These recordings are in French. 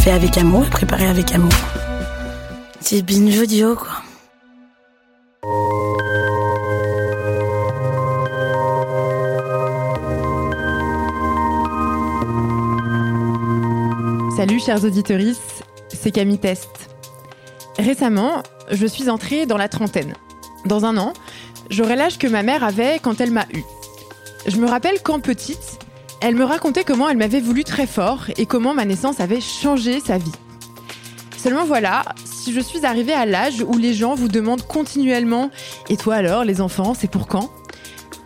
Fait avec amour et préparé avec amour. C'est binge audio, quoi. Salut chers auditeurs, c'est Camille Test. Récemment, je suis entrée dans la trentaine. Dans un an, j'aurai l'âge que ma mère avait quand elle m'a eue. Je me rappelle qu'en petite, elle me racontait comment elle m'avait voulu très fort et comment ma naissance avait changé sa vie. Seulement voilà, si je suis arrivée à l'âge où les gens vous demandent continuellement Et toi alors, les enfants, c'est pour quand?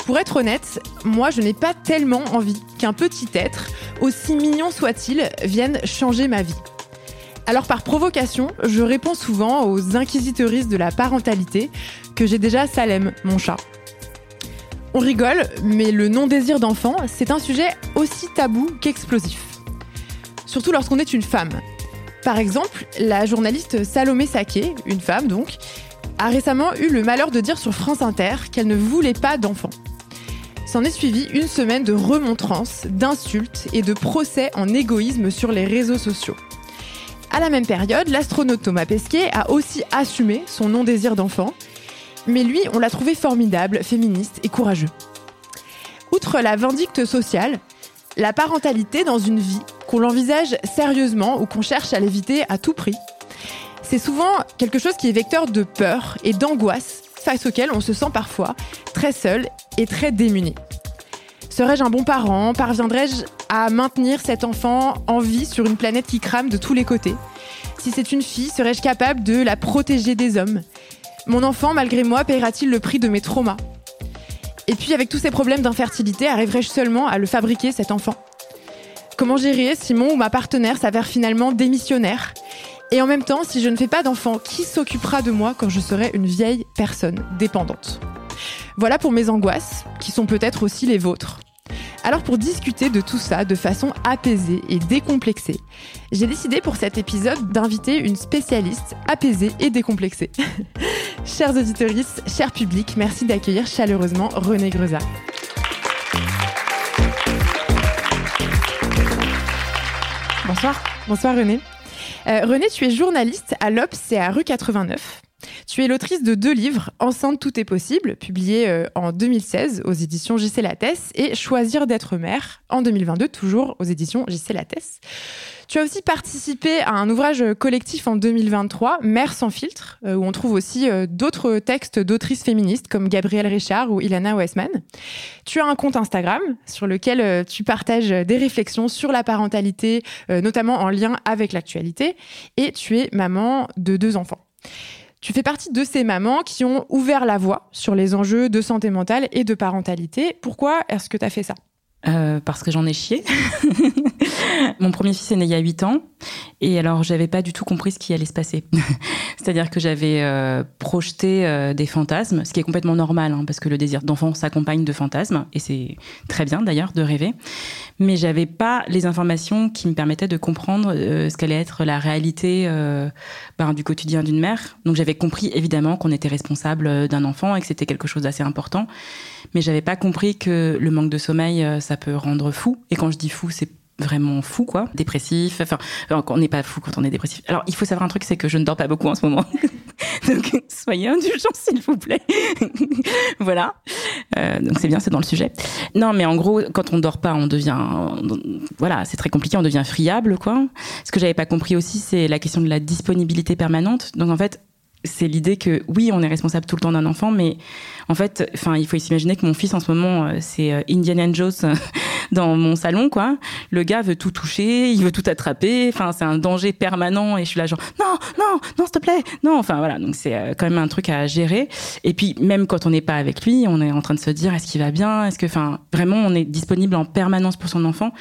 Pour être honnête, moi je n'ai pas tellement envie qu'un petit être, aussi mignon soit-il, vienne changer ma vie. Alors par provocation, je réponds souvent aux inquisiteuristes de la parentalité que j'ai déjà Salem, mon chat. On rigole, mais le non-désir d'enfant, c'est un sujet aussi tabou qu'explosif. Surtout lorsqu'on est une femme. Par exemple, la journaliste Salomé Saké, une femme donc, a récemment eu le malheur de dire sur France Inter qu'elle ne voulait pas d'enfants. S'en est suivi une semaine de remontrances, d'insultes et de procès en égoïsme sur les réseaux sociaux. À la même période, l'astronaute Thomas Pesquet a aussi assumé son non-désir d'enfant, mais lui, on l'a trouvé formidable, féministe et courageux. Outre la vindicte sociale, la parentalité dans une vie, qu'on l'envisage sérieusement ou qu'on cherche à l'éviter à tout prix, c'est souvent quelque chose qui est vecteur de peur et d'angoisse face auquel on se sent parfois très seul et très démuni. Serais-je un bon parent? Parviendrais-je à maintenir cet enfant en vie sur une planète qui crame de tous les côtés? Si c'est une fille, serais-je capable de la protéger des hommes? Mon enfant, malgré moi, paiera-t-il le prix de mes traumas Et puis, avec tous ces problèmes d'infertilité, arriverai-je seulement à le fabriquer, cet enfant Comment gérer si mon ou ma partenaire s'avère finalement démissionnaire et en même temps, si je ne fais pas d'enfant, qui s'occupera de moi quand je serai une vieille personne dépendante? Voilà pour mes angoisses, qui sont peut-être aussi les vôtres. Alors pour discuter de tout ça de façon apaisée et décomplexée, j'ai décidé pour cet épisode d'inviter une spécialiste apaisée et décomplexée. Chers auditeurs, chers publics, merci d'accueillir chaleureusement René Greza. Bonsoir. Bonsoir René. Euh, René, tu es journaliste à l'Obs et à Rue 89. Tu es l'autrice de deux livres, Enceinte, tout est possible, publié euh, en 2016 aux éditions JC Lattès, et Choisir d'être mère, en 2022, toujours aux éditions JC Lattès. Tu as aussi participé à un ouvrage collectif en 2023, Mère sans filtre, euh, où on trouve aussi euh, d'autres textes d'autrices féministes comme Gabrielle Richard ou Ilana Westman. Tu as un compte Instagram sur lequel tu partages des réflexions sur la parentalité, notamment en lien avec l'actualité, et tu es maman de deux enfants. Tu fais partie de ces mamans qui ont ouvert la voie sur les enjeux de santé mentale et de parentalité. Pourquoi est-ce que tu as fait ça? Euh, parce que j'en ai chié. Mon premier fils est né il y a 8 ans et alors j'avais pas du tout compris ce qui allait se passer. C'est-à-dire que j'avais euh, projeté euh, des fantasmes, ce qui est complètement normal hein, parce que le désir d'enfant s'accompagne de fantasmes et c'est très bien d'ailleurs de rêver. Mais j'avais pas les informations qui me permettaient de comprendre ce qu'allait être la réalité ben, du quotidien d'une mère. Donc j'avais compris évidemment qu'on était responsable d'un enfant et que c'était quelque chose d'assez important mais j'avais pas compris que le manque de sommeil, euh, ça peut rendre fou. Et quand je dis fou, c'est vraiment fou, quoi. Dépressif. Enfin, on n'est pas fou quand on est dépressif. Alors, il faut savoir un truc, c'est que je ne dors pas beaucoup en ce moment. donc, soyez indulgents, s'il vous plaît. voilà. Euh, donc, c'est bien, c'est dans le sujet. Non, mais en gros, quand on dort pas, on devient, voilà, c'est très compliqué, on devient friable, quoi. Ce que j'avais pas compris aussi, c'est la question de la disponibilité permanente. Donc, en fait, c'est l'idée que oui, on est responsable tout le temps d'un enfant, mais en fait, enfin, il faut s'imaginer que mon fils en ce moment, euh, c'est euh, Indiana Jones dans mon salon, quoi. Le gars veut tout toucher, il veut tout attraper. Enfin, c'est un danger permanent et je suis là genre non, non, non, s'il te plaît, non. Enfin voilà, donc c'est euh, quand même un truc à gérer. Et puis même quand on n'est pas avec lui, on est en train de se dire est-ce qu'il va bien, est-ce que, enfin, vraiment, on est disponible en permanence pour son enfant?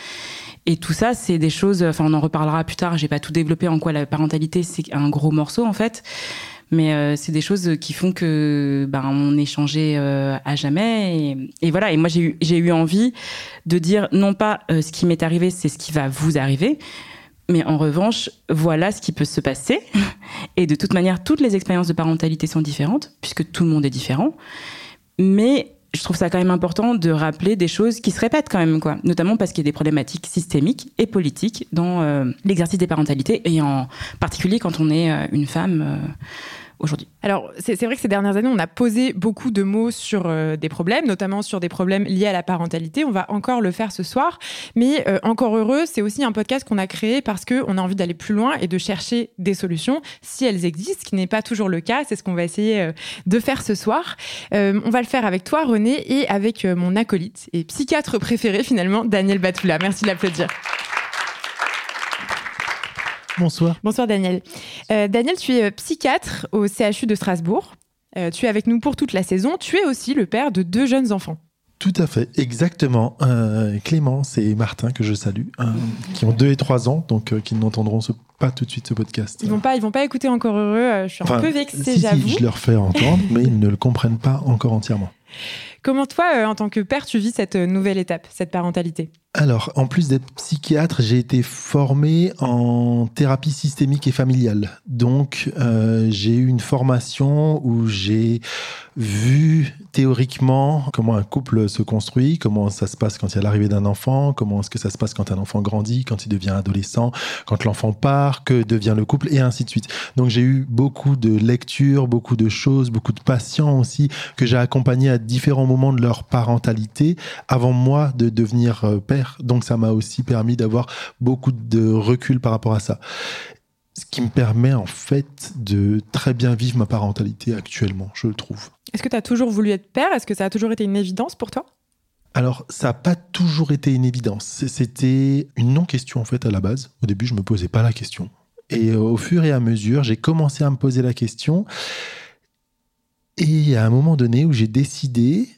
Et tout ça, c'est des choses. Enfin, on en reparlera plus tard. J'ai pas tout développé en quoi la parentalité c'est un gros morceau en fait. Mais euh, c'est des choses qui font que ben, on est changé euh, à jamais. Et, voilà. Et moi, j'ai eu, j'ai eu envie de dire non pas euh, ce qui m'est arrivé, c'est ce qui va vous arriver. Mais en revanche, voilà ce qui peut se passer. Et de toute manière, toutes les expériences de parentalité sont différentes, puisque tout le monde est différent. Mais je trouve ça quand même important de rappeler des choses qui se répètent quand même, quoi. Notamment parce qu'il y a des problématiques systémiques et politiques dans l'exercice des parentalités, et en particulier quand on est une femme aujourd'hui. Alors, c'est vrai que ces dernières années, on a posé beaucoup de mots sur euh, des problèmes, notamment sur des problèmes liés à la parentalité. On va encore le faire ce soir. Mais euh, encore heureux, c'est aussi un podcast qu'on a créé parce qu'on a envie d'aller plus loin et de chercher des solutions, si elles existent, ce qui n'est pas toujours le cas. C'est ce qu'on va essayer euh, de faire ce soir. on va le faire avec toi, René, et avec mon acolyte et psychiatre préféré, finalement, Daniel Batula. Merci de l'applaudir. Bonsoir. Bonsoir Daniel. Euh, Daniel, tu es euh, psychiatre au CHU de Strasbourg. Euh, tu es avec nous pour toute la saison. Tu es aussi le père de deux jeunes enfants. Tout à fait, exactement. Clémence et Martin, que je salue, qui ont deux et trois ans, donc qui n'entendront pas tout de suite ce podcast. Ils vont pas, ils vont pas écouter encore heureux. je suis un peu vexée, j'avoue. Si, je leur fais entendre, mais ils ne le comprennent pas encore entièrement. Comment toi, en tant que père, tu vis cette nouvelle étape, cette parentalité? Alors, en plus d'être psychiatre, j'ai été formé en thérapie systémique et familiale. Donc, euh, j'ai eu une formation où j'ai vu théoriquement comment un couple se construit, comment ça se passe quand il y a l'arrivée d'un enfant, comment est-ce que ça se passe quand un enfant grandit, quand il devient adolescent, quand l'enfant part, que devient le couple, et ainsi de suite. Donc, j'ai eu beaucoup de lectures, beaucoup de choses, beaucoup de patients aussi que j'ai accompagnés à différents moments de leur parentalité avant moi de devenir euh, père donc ça m'a aussi permis d'avoir beaucoup de recul par rapport à ça. Ce qui me permet en fait de très bien vivre ma parentalité actuellement, je le trouve. Est-ce que tu as toujours voulu être père? Est-ce que ça a toujours été une évidence pour toi? Alors, ça n'a pas toujours été une évidence. C'était une non-question en fait à la base. Au début, je me posais pas la question. Et euh, au fur et à mesure, j'ai commencé à me poser la question. Et a un moment donné où j'ai décidé,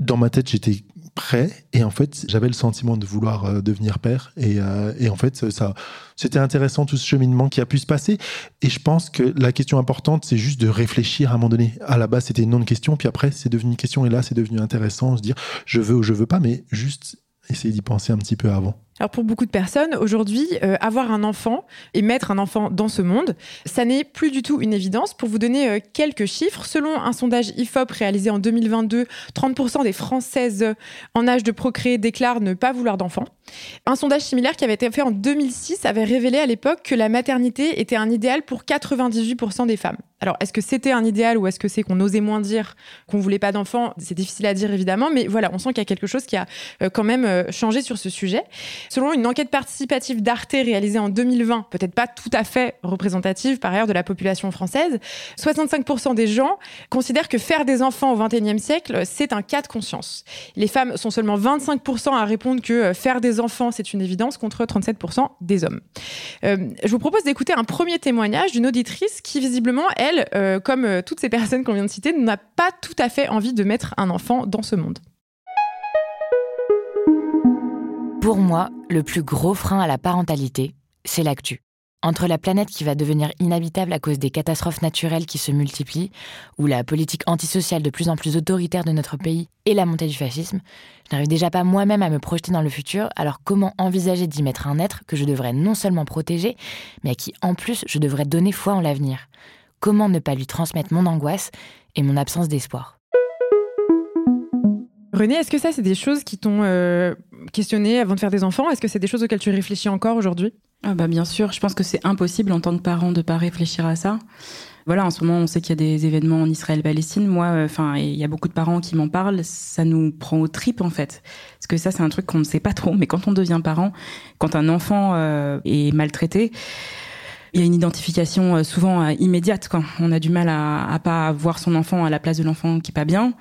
dans ma tête, j'étais prêt. Et en fait j'avais le sentiment de vouloir euh, devenir père. Et, euh, et, en fait ça c'était intéressant tout ce cheminement qui a pu se passer. Et je pense que la question importante c'est juste de réfléchir à un moment donné. À la base c'était une non question. Puis après c'est devenu une question. Et là c'est devenu intéressant. De se dire je veux ou je veux pas mais juste essayer d'y penser un petit peu avant alors pour beaucoup de personnes, aujourd'hui, euh, avoir un enfant et mettre un enfant dans ce monde, ça n'est plus du tout une évidence. Pour vous donner euh, quelques chiffres, selon un sondage IFOP réalisé en 2022, 30% des Françaises en âge de procréer déclarent ne pas vouloir d'enfant. Un sondage similaire qui avait été fait en 2006 avait révélé à l'époque que la maternité était un idéal pour 98% des femmes. Alors, est-ce que c'était un idéal ou est-ce que c'est qu'on osait moins dire qu'on voulait pas d'enfants? C'est difficile à dire évidemment, mais voilà, on sent qu'il y a quelque chose qui a euh, quand même changé sur ce sujet. Selon une enquête participative d'Arte réalisée en 2020, peut-être pas tout à fait représentative par ailleurs de la population française, 65% des gens considèrent que faire des enfants au XXIe siècle, c'est un cas de conscience. Les femmes sont seulement 25% à répondre que euh, faire des enfants, c'est une évidence, contre 37% des hommes. Euh, je vous propose d'écouter un premier témoignage d'une auditrice qui, visiblement, elle, euh, comme toutes ces personnes qu'on vient de citer, n'a pas tout à fait envie de mettre un enfant dans ce monde. Pour moi, le plus gros frein à la parentalité, c'est l'actu. Entre la planète qui va devenir inhabitable à cause des catastrophes naturelles qui se multiplient, ou la politique antisociale de plus en plus autoritaire de notre pays et la montée du fascisme, je n'arrive déjà pas moi-même à me projeter dans le futur, alors comment envisager d'y mettre un être que je devrais non seulement protéger, mais à qui en plus je devrais donner foi en l'avenir? Comment ne pas lui transmettre mon angoisse et mon absence d'espoir René, est-ce que ça, c'est des choses qui t'ont euh, questionné avant de faire des enfants? Est-ce que c'est des choses auxquelles tu réfléchis encore aujourd'hui? Ah bah Bien sûr, je pense que c'est impossible en tant que parent de ne pas réfléchir à ça. Voilà, en ce moment, on sait qu'il y a des événements en Israël-Palestine. Moi, euh, enfin, il y a beaucoup de parents qui m'en parlent. Ça nous prend aux tripes, en fait. Parce que ça, c'est un truc qu'on ne sait pas trop. Mais quand on devient parent, quand un enfant euh, est maltraité, il y a une identification euh, souvent euh, immédiate. Quoi. On a du mal à, à pas voir son enfant à la place de l'enfant qui est pas bien.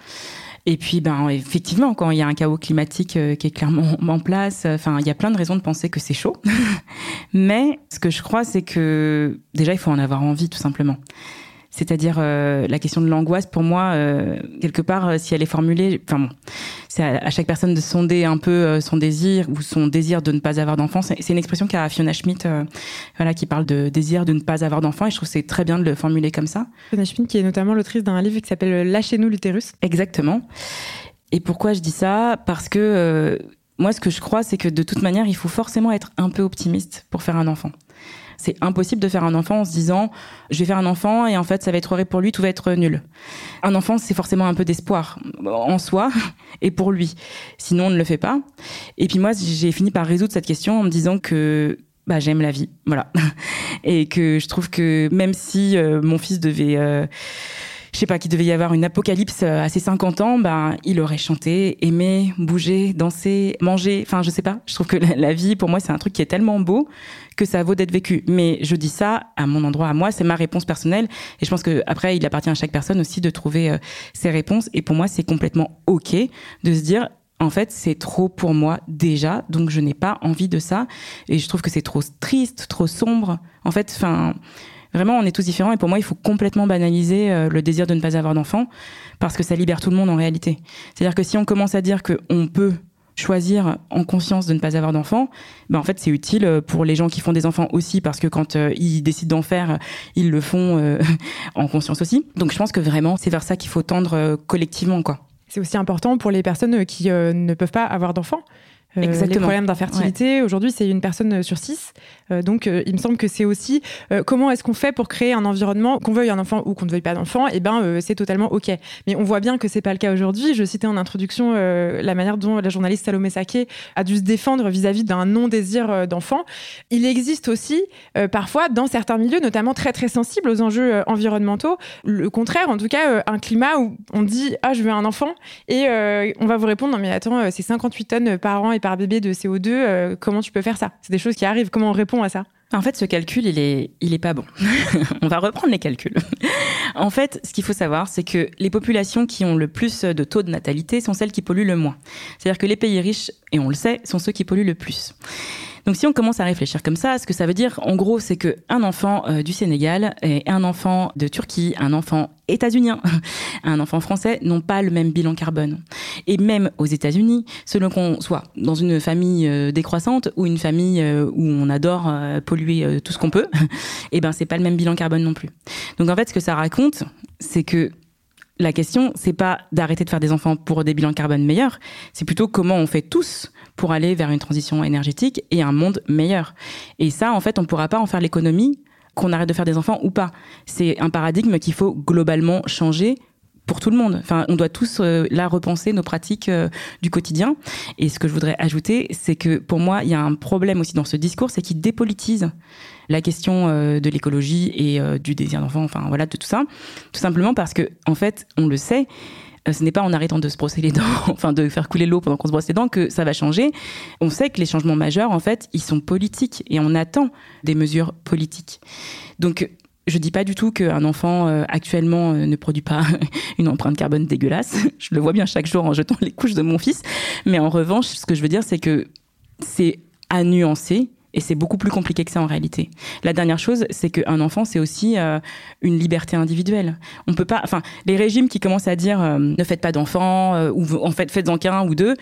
Et puis, ben, effectivement, quand il y a un chaos climatique euh, qui est clairement en place, enfin, il y a plein de raisons de penser que c'est chaud. Mais ce que je crois, c'est que déjà, il faut en avoir envie, tout simplement. C'est-à-dire euh, la question de l'angoisse, pour moi, euh, quelque part, euh, si elle est formulée, enfin bon, c'est à, chaque personne de sonder un peu son désir ou son désir de ne pas avoir d'enfant. C'est une expression qu'a Fiona Schmidt, voilà, qui parle de désir de ne pas avoir d'enfant, et je trouve que c'est très bien de le formuler comme ça. Fiona Schmidt, qui est notamment l'autrice d'un livre qui s'appelle Lâchez-nous l'utérus. Exactement. Et pourquoi je dis ça? Parce que moi, ce que je crois, c'est que de toute manière, il faut forcément être un peu optimiste pour faire un enfant. C'est impossible de faire un enfant en se disant je vais faire un enfant et en fait ça va être horrible pour lui, tout va être nul. Un enfant, c'est forcément un peu d'espoir en soi et pour lui. Sinon, on ne le fait pas. Et puis moi, j'ai fini par résoudre cette question en me disant que bah, j'aime la vie, voilà. Et que je trouve que même si euh, mon fils devait euh, je sais pas, qu'il devait y avoir une apocalypse euh, à ses 50 ans, ben, il aurait chanté, aimé, bougé, dansé, mangé. Enfin, je sais pas. Je trouve que la, vie, pour moi, c'est un truc qui est tellement beau que ça vaut d'être vécu. Mais je dis ça à mon endroit, à moi, c'est ma réponse personnelle. Et je pense que après, il appartient à chaque personne aussi de trouver euh, ses réponses. Et pour moi, c'est complètement OK de se dire, en fait, c'est trop pour moi déjà, donc je n'ai pas envie de ça. Et je trouve que c'est trop triste, trop sombre. En fait, enfin, Vraiment, on est tous différents et pour moi, il faut complètement banaliser euh, le désir de ne pas avoir d'enfant parce que ça libère tout le monde en réalité. C'est-à-dire que si on commence à dire qu'on peut choisir en conscience de ne pas avoir d'enfant, ben en fait c'est utile euh, pour les gens qui font des enfants aussi parce que quand euh, ils décident d'en faire, ils le font en conscience aussi. Donc je pense que vraiment c'est vers ça qu'il faut tendre collectivement quoi. C'est aussi important pour les personnes qui ne peuvent pas avoir d'enfants. Euh, les problèmes d'infertilité. Aujourd'hui, c'est une personne sur six. Euh, donc, euh, il me semble que c'est aussi comment est-ce qu'on fait pour créer un environnement, qu'on veuille un enfant ou qu'on ne veuille pas d'enfant, et eh ben c'est totalement ok. Mais on voit bien que c'est pas le cas aujourd'hui. Je citais en introduction la manière dont la journaliste Salomé Saké a dû se défendre vis-à-vis d'un non-désir d'enfant. Il existe aussi parfois dans certains milieux, notamment très très sensibles aux enjeux environnementaux, le contraire, en tout cas, un climat où on dit ah je veux un enfant et on va vous répondre non mais attends c'est 58 tonnes par an par bébé de CO2, euh, comment tu peux faire ça? C'est des choses qui arrivent. Comment on répond à ça? En fait, ce calcul, il est, il est pas bon. on va reprendre les calculs. en fait, ce qu'il faut savoir, c'est que les populations qui ont le plus de taux de natalité sont celles qui polluent le moins. C'est-à-dire que les pays riches, et on le sait, sont ceux qui polluent le plus. Donc si on commence à réfléchir comme ça, ce que ça veut dire, en gros, c'est que un enfant euh, du Sénégal et un enfant de Turquie, un enfant états-unien, un enfant français n'ont pas le même bilan carbone. Et même aux États-Unis, selon qu'on soit dans une famille euh, décroissante ou une famille euh, où on adore polluer tout ce qu'on peut, et eh ben c'est pas le même bilan carbone non plus. Donc en fait, ce que ça raconte, c'est que la question, c'est pas d'arrêter de faire des enfants pour des bilans carbone meilleurs, c'est plutôt comment on fait tous pour aller vers une transition énergétique et un monde meilleur. Et ça, en fait, on ne pourra pas en faire l'économie qu'on arrête de faire des enfants ou pas. C'est un paradigme qu'il faut globalement changer pour tout le monde. Enfin, on doit tous euh, là repenser nos pratiques euh, du quotidien. Et ce que je voudrais ajouter, c'est que pour moi, il y a un problème aussi dans ce discours, c'est qu'il dépolitise la question euh, de l'écologie et du désir d'enfant, enfin voilà, de tout ça, tout simplement parce que en fait, on le sait. Ce n'est pas en arrêtant de se brosser les dents, enfin de faire couler l'eau pendant qu'on se brosse les dents que ça va changer. On sait que les changements majeurs, en fait, ils sont politiques et on attend des mesures politiques. Donc je dis pas du tout qu'un enfant euh, actuellement euh, ne produit pas une empreinte carbone dégueulasse. Je le vois bien chaque jour en jetant les couches de mon fils. Mais en revanche, ce que je veux dire, c'est que c'est à nuancer. Et c'est beaucoup plus compliqué que ça en réalité. La dernière chose, c'est qu'un enfant, c'est aussi euh, une liberté individuelle. On peut pas, enfin, les régimes qui commencent à dire ne faites pas d'enfants ou en fait faites-en qu'un ou deux,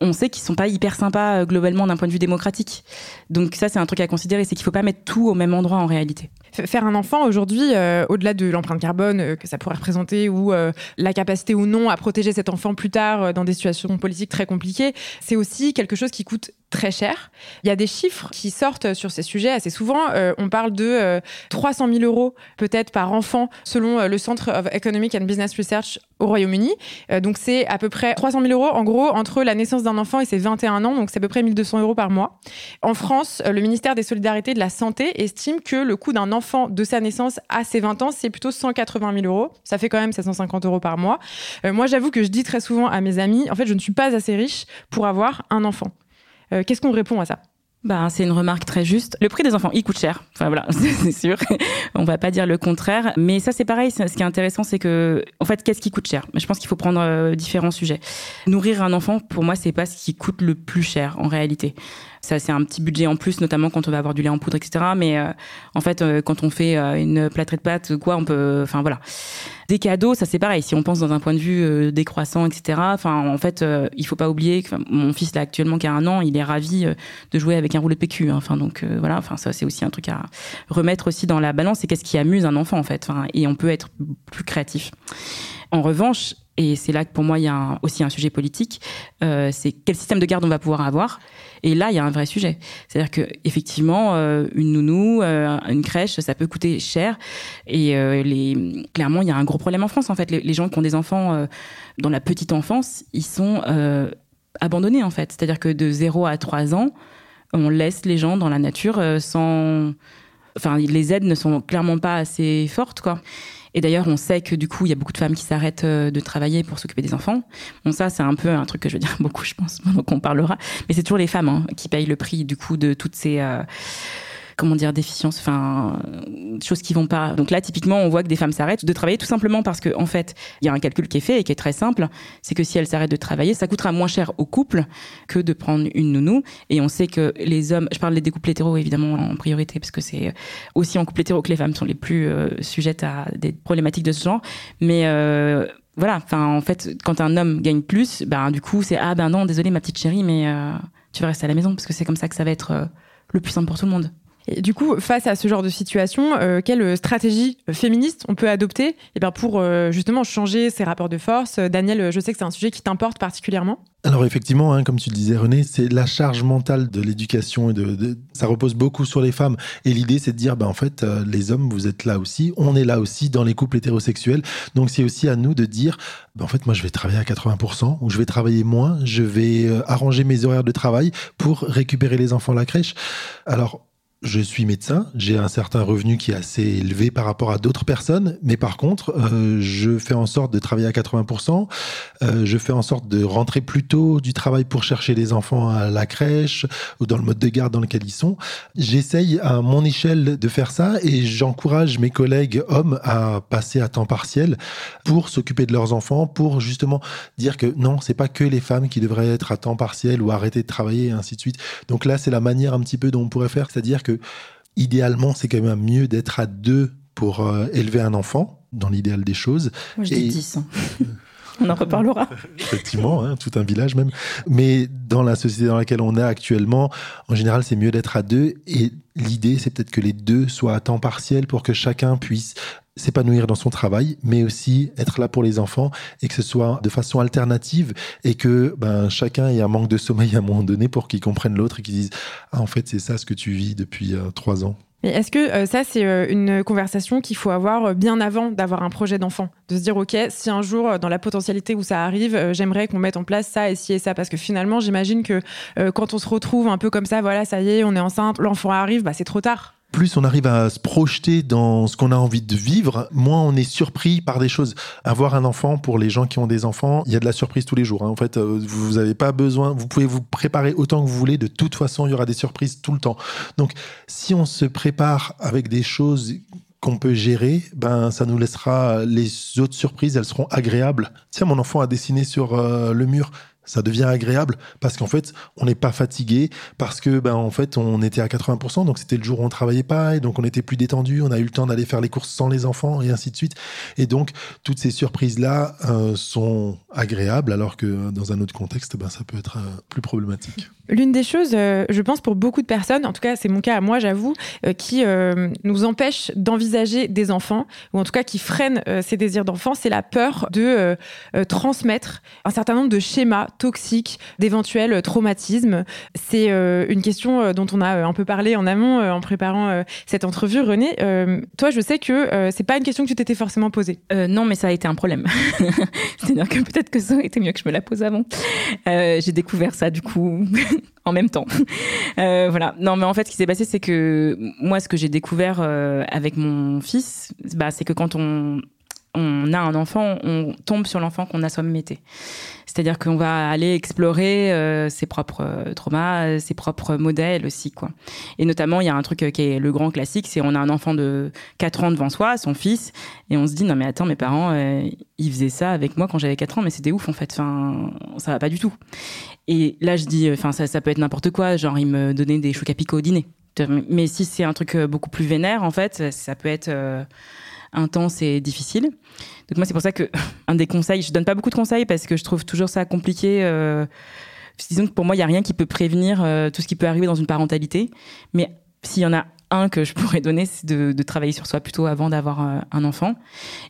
on sait qu'ils sont pas hyper sympas globalement d'un point de vue démocratique. Donc ça, c'est un truc à considérer, c'est qu'il faut pas mettre tout au même endroit en réalité faire un enfant aujourd'hui, euh, au-delà de l'empreinte carbone euh, que ça pourrait représenter ou euh, la capacité ou non à protéger cet enfant plus tard dans des situations politiques très compliquées, c'est aussi quelque chose qui coûte très cher. Il y a des chiffres qui sortent sur ces sujets assez souvent. on parle de 300 000 euros peut-être par enfant selon le Centre of Economic and Business Research au Royaume-Uni. donc c'est à peu près 300 000 euros en gros entre la naissance d'un enfant et ses 21 ans. Donc c'est à peu près 1200 euros par mois. En France, le ministère des Solidarités et de la Santé estime que le coût d'un enfant de sa naissance à ses 20 ans, c'est plutôt 180 000 euros. Ça fait quand même 750 euros par mois. Euh, moi, j'avoue que je dis très souvent à mes amis, en fait, je ne suis pas assez riche pour avoir un enfant. Euh, qu'est-ce qu'on répond à ça? Bah, c'est une remarque très juste. Le prix des enfants, il coûte cher. Enfin voilà, c'est sûr. On va pas dire le contraire. Mais ça, c'est pareil. Ce qui est intéressant, c'est que, en fait, qu'est-ce qui coûte cher? Je pense qu'il faut prendre euh, différents sujets. Nourrir un enfant, pour moi, c'est pas ce qui coûte le plus cher en réalité. Ça, c'est un petit budget en plus, notamment quand on va avoir du lait en poudre, etc. Mais euh, en fait, euh, quand on fait une plâtrée de pâtes, quoi, on peut. Enfin voilà. Des cadeaux, ça c'est pareil. Si on pense dans un point de vue décroissant, etc. Enfin, en fait, il faut pas oublier que mon fils là actuellement qui a un an, il est ravi de jouer avec un rouleau de PQ. Hein. Enfin donc voilà. Enfin ça c'est aussi un truc à remettre aussi dans la balance. C'est qu'est-ce qui amuse un enfant en fait. Et on peut être plus créatif. En revanche, et c'est là que pour moi il y a aussi un sujet politique, euh, c'est quel système de garde on va pouvoir avoir. Et là, il y a un vrai sujet. C'est-à-dire que effectivement, euh, une nounou, euh, une crèche, ça peut coûter cher. Et les, clairement, il y a un gros problème en France. En fait, les, gens qui ont des enfants dans la petite enfance, ils sont abandonnés en fait. C'est-à-dire que de 0 à 3 ans, on laisse les gens dans la nature sans. Enfin, les aides ne sont clairement pas assez fortes, quoi. Et d'ailleurs, on sait que du coup, il y a beaucoup de femmes qui s'arrêtent euh, de travailler pour s'occuper des enfants. Bon, ça, c'est un peu un truc que je veux dire beaucoup, je pense, donc on parlera. Mais c'est toujours les femmes hein, qui payent le prix du coup de toutes ces euh, comment dire, déficience, enfin, choses qui vont pas. Donc là, typiquement, on voit que des femmes s'arrêtent de travailler tout simplement parce que, en fait, il y a un calcul qui est fait et qui est très simple. C'est que si elles s'arrêtent de travailler, ça coûtera moins cher au couple que de prendre une nounou. Et on sait que les hommes, je parle des couples hétéros évidemment en priorité parce que c'est aussi en couple hétéro que les femmes sont les plus euh, sujettes à des problématiques de ce genre. Mais euh, voilà, enfin, en fait, quand un homme gagne plus, ben, du coup, c'est ah ben non, désolé ma petite chérie, mais euh, tu vas rester à la maison parce que c'est comme ça que ça va être le plus simple pour tout le monde. Et du coup, face à ce genre de situation, euh, quelle stratégie féministe on peut adopter eh bien pour euh, justement changer ces rapports de force? Daniel, je sais que c'est un sujet qui t'importe particulièrement. Alors effectivement, hein, comme tu le disais René, c'est la charge mentale de l'éducation et de, ça repose beaucoup sur les femmes. Et l'idée, c'est de dire, ben en fait, euh, les hommes, vous êtes là aussi, on est là aussi dans les couples hétérosexuels. Donc c'est aussi à nous de dire, ben, en fait, moi je vais travailler à 80% ou je vais travailler moins, je vais arranger mes horaires de travail pour récupérer les enfants à la crèche. Alors je suis médecin, j'ai un certain revenu qui est assez élevé par rapport à d'autres personnes, mais par contre, euh, je fais en sorte de travailler à 80%, euh, je fais en sorte de rentrer plus tôt du travail pour chercher les enfants à la crèche ou dans le mode de garde dans lequel ils sont. J'essaye à mon échelle de faire ça et j'encourage mes collègues hommes à passer à temps partiel pour s'occuper de leurs enfants, pour justement dire que non, c'est pas que les femmes qui devraient être à temps partiel ou arrêter de travailler et ainsi de suite. Donc là, c'est la manière un petit peu dont on pourrait faire, c'est-à-dire que idéalement, c'est quand même mieux d'être à deux pour euh, élever un enfant, dans l'idéal des choses. Moi, je dis 10. Hein. on en reparlera. Effectivement, hein, tout un village même. Mais dans la société dans laquelle on est actuellement, en général, c'est mieux d'être à deux. Et l'idée, c'est peut-être que les deux soient à temps partiel pour que chacun puisse s'épanouir dans son travail, mais aussi être là pour les enfants et que ce soit de façon alternative et que ben, chacun ait un manque de sommeil à un moment donné pour qu'ils comprennent l'autre et qu'ils disent Ah, en fait, c'est ça ce que tu vis depuis euh, trois ans. Est-ce que euh, ça, c'est euh, une conversation qu'il faut avoir bien avant d'avoir un projet d'enfant? De se dire, OK, si un jour, dans la potentialité où ça arrive, j'aimerais qu'on mette en place ça et ci et ça. Parce que finalement, j'imagine que quand on se retrouve un peu comme ça, voilà, ça y est, on est enceinte, l'enfant arrive, bah, c'est trop tard plus on arrive à se projeter dans ce qu'on a envie de vivre, moins on est surpris par des choses. Avoir un enfant, pour les gens qui ont des enfants, il y a de la surprise tous les jours. Hein. En fait, euh, vous n'avez pas besoin, vous pouvez vous préparer autant que vous voulez. De toute façon, il y aura des surprises tout le temps. Donc, si on se prépare avec des choses qu'on peut gérer, ben ça nous laissera les autres surprises, elles seront agréables. Tiens, mon enfant a dessiné sur euh, le mur ça devient agréable parce qu'en fait, on n'est pas fatigué, parce que ben en fait, on était à 80%, donc c'était le jour où on travaillait pas, et donc on était plus détendu, on a eu le temps d'aller faire les courses sans les enfants, et ainsi de suite. Et donc, toutes ces surprises-là euh, sont agréables, alors que dans un autre contexte, ben, ça peut être euh, plus problématique. L'une des choses, euh, je pense pour beaucoup de personnes, en tout cas c'est mon cas à moi, j'avoue, qui nous empêche d'envisager des enfants, ou en tout cas qui freine ces désirs d'enfants, c'est la peur de transmettre un certain nombre de schémas toxiques, d'éventuels traumatismes. C'est euh, une question euh, dont on a euh, un peu parlé en amont en préparant cette entrevue. René, toi, je sais que c'est pas une question que tu t'étais forcément posée. non, mais ça a été un problème. C'est-à-dire que peut-être que ça aurait été mieux que je me la pose avant. J'ai découvert ça du coup en même temps. voilà. Non, mais en fait, ce qui s'est passé, c'est que moi, ce que j'ai découvert avec mon fils, bah, c'est que quand on on a un enfant, on tombe sur l'enfant qu'on a soi-même été. C'est-à-dire qu'on va aller explorer euh, ses propres euh, traumas, euh, ses propres modèles aussi, quoi. Et notamment, il y a un truc qui est le grand classique, c'est on a un enfant de 4 ans devant soi, son fils, et on se dit non mais attends, mes parents, ils faisaient ça avec moi quand j'avais 4 ans, mais c'était ouf en fait. Enfin, ça va pas du tout. Et là, je dis, enfin, ça, peut être n'importe quoi, genre ils me donnaient des chocs à au dîner. Mais si c'est un truc beaucoup plus vénère, en fait, ça peut être intense et difficile. Donc moi, c'est pour ça que un des conseils, je donne pas beaucoup de conseils parce que je trouve toujours ça compliqué. Euh, disons que pour moi, il y a rien qui peut prévenir euh, tout ce qui peut arriver dans une parentalité. Mais s'il y en a un que je pourrais donner, c'est de, travailler sur soi plutôt avant d'avoir euh, un enfant.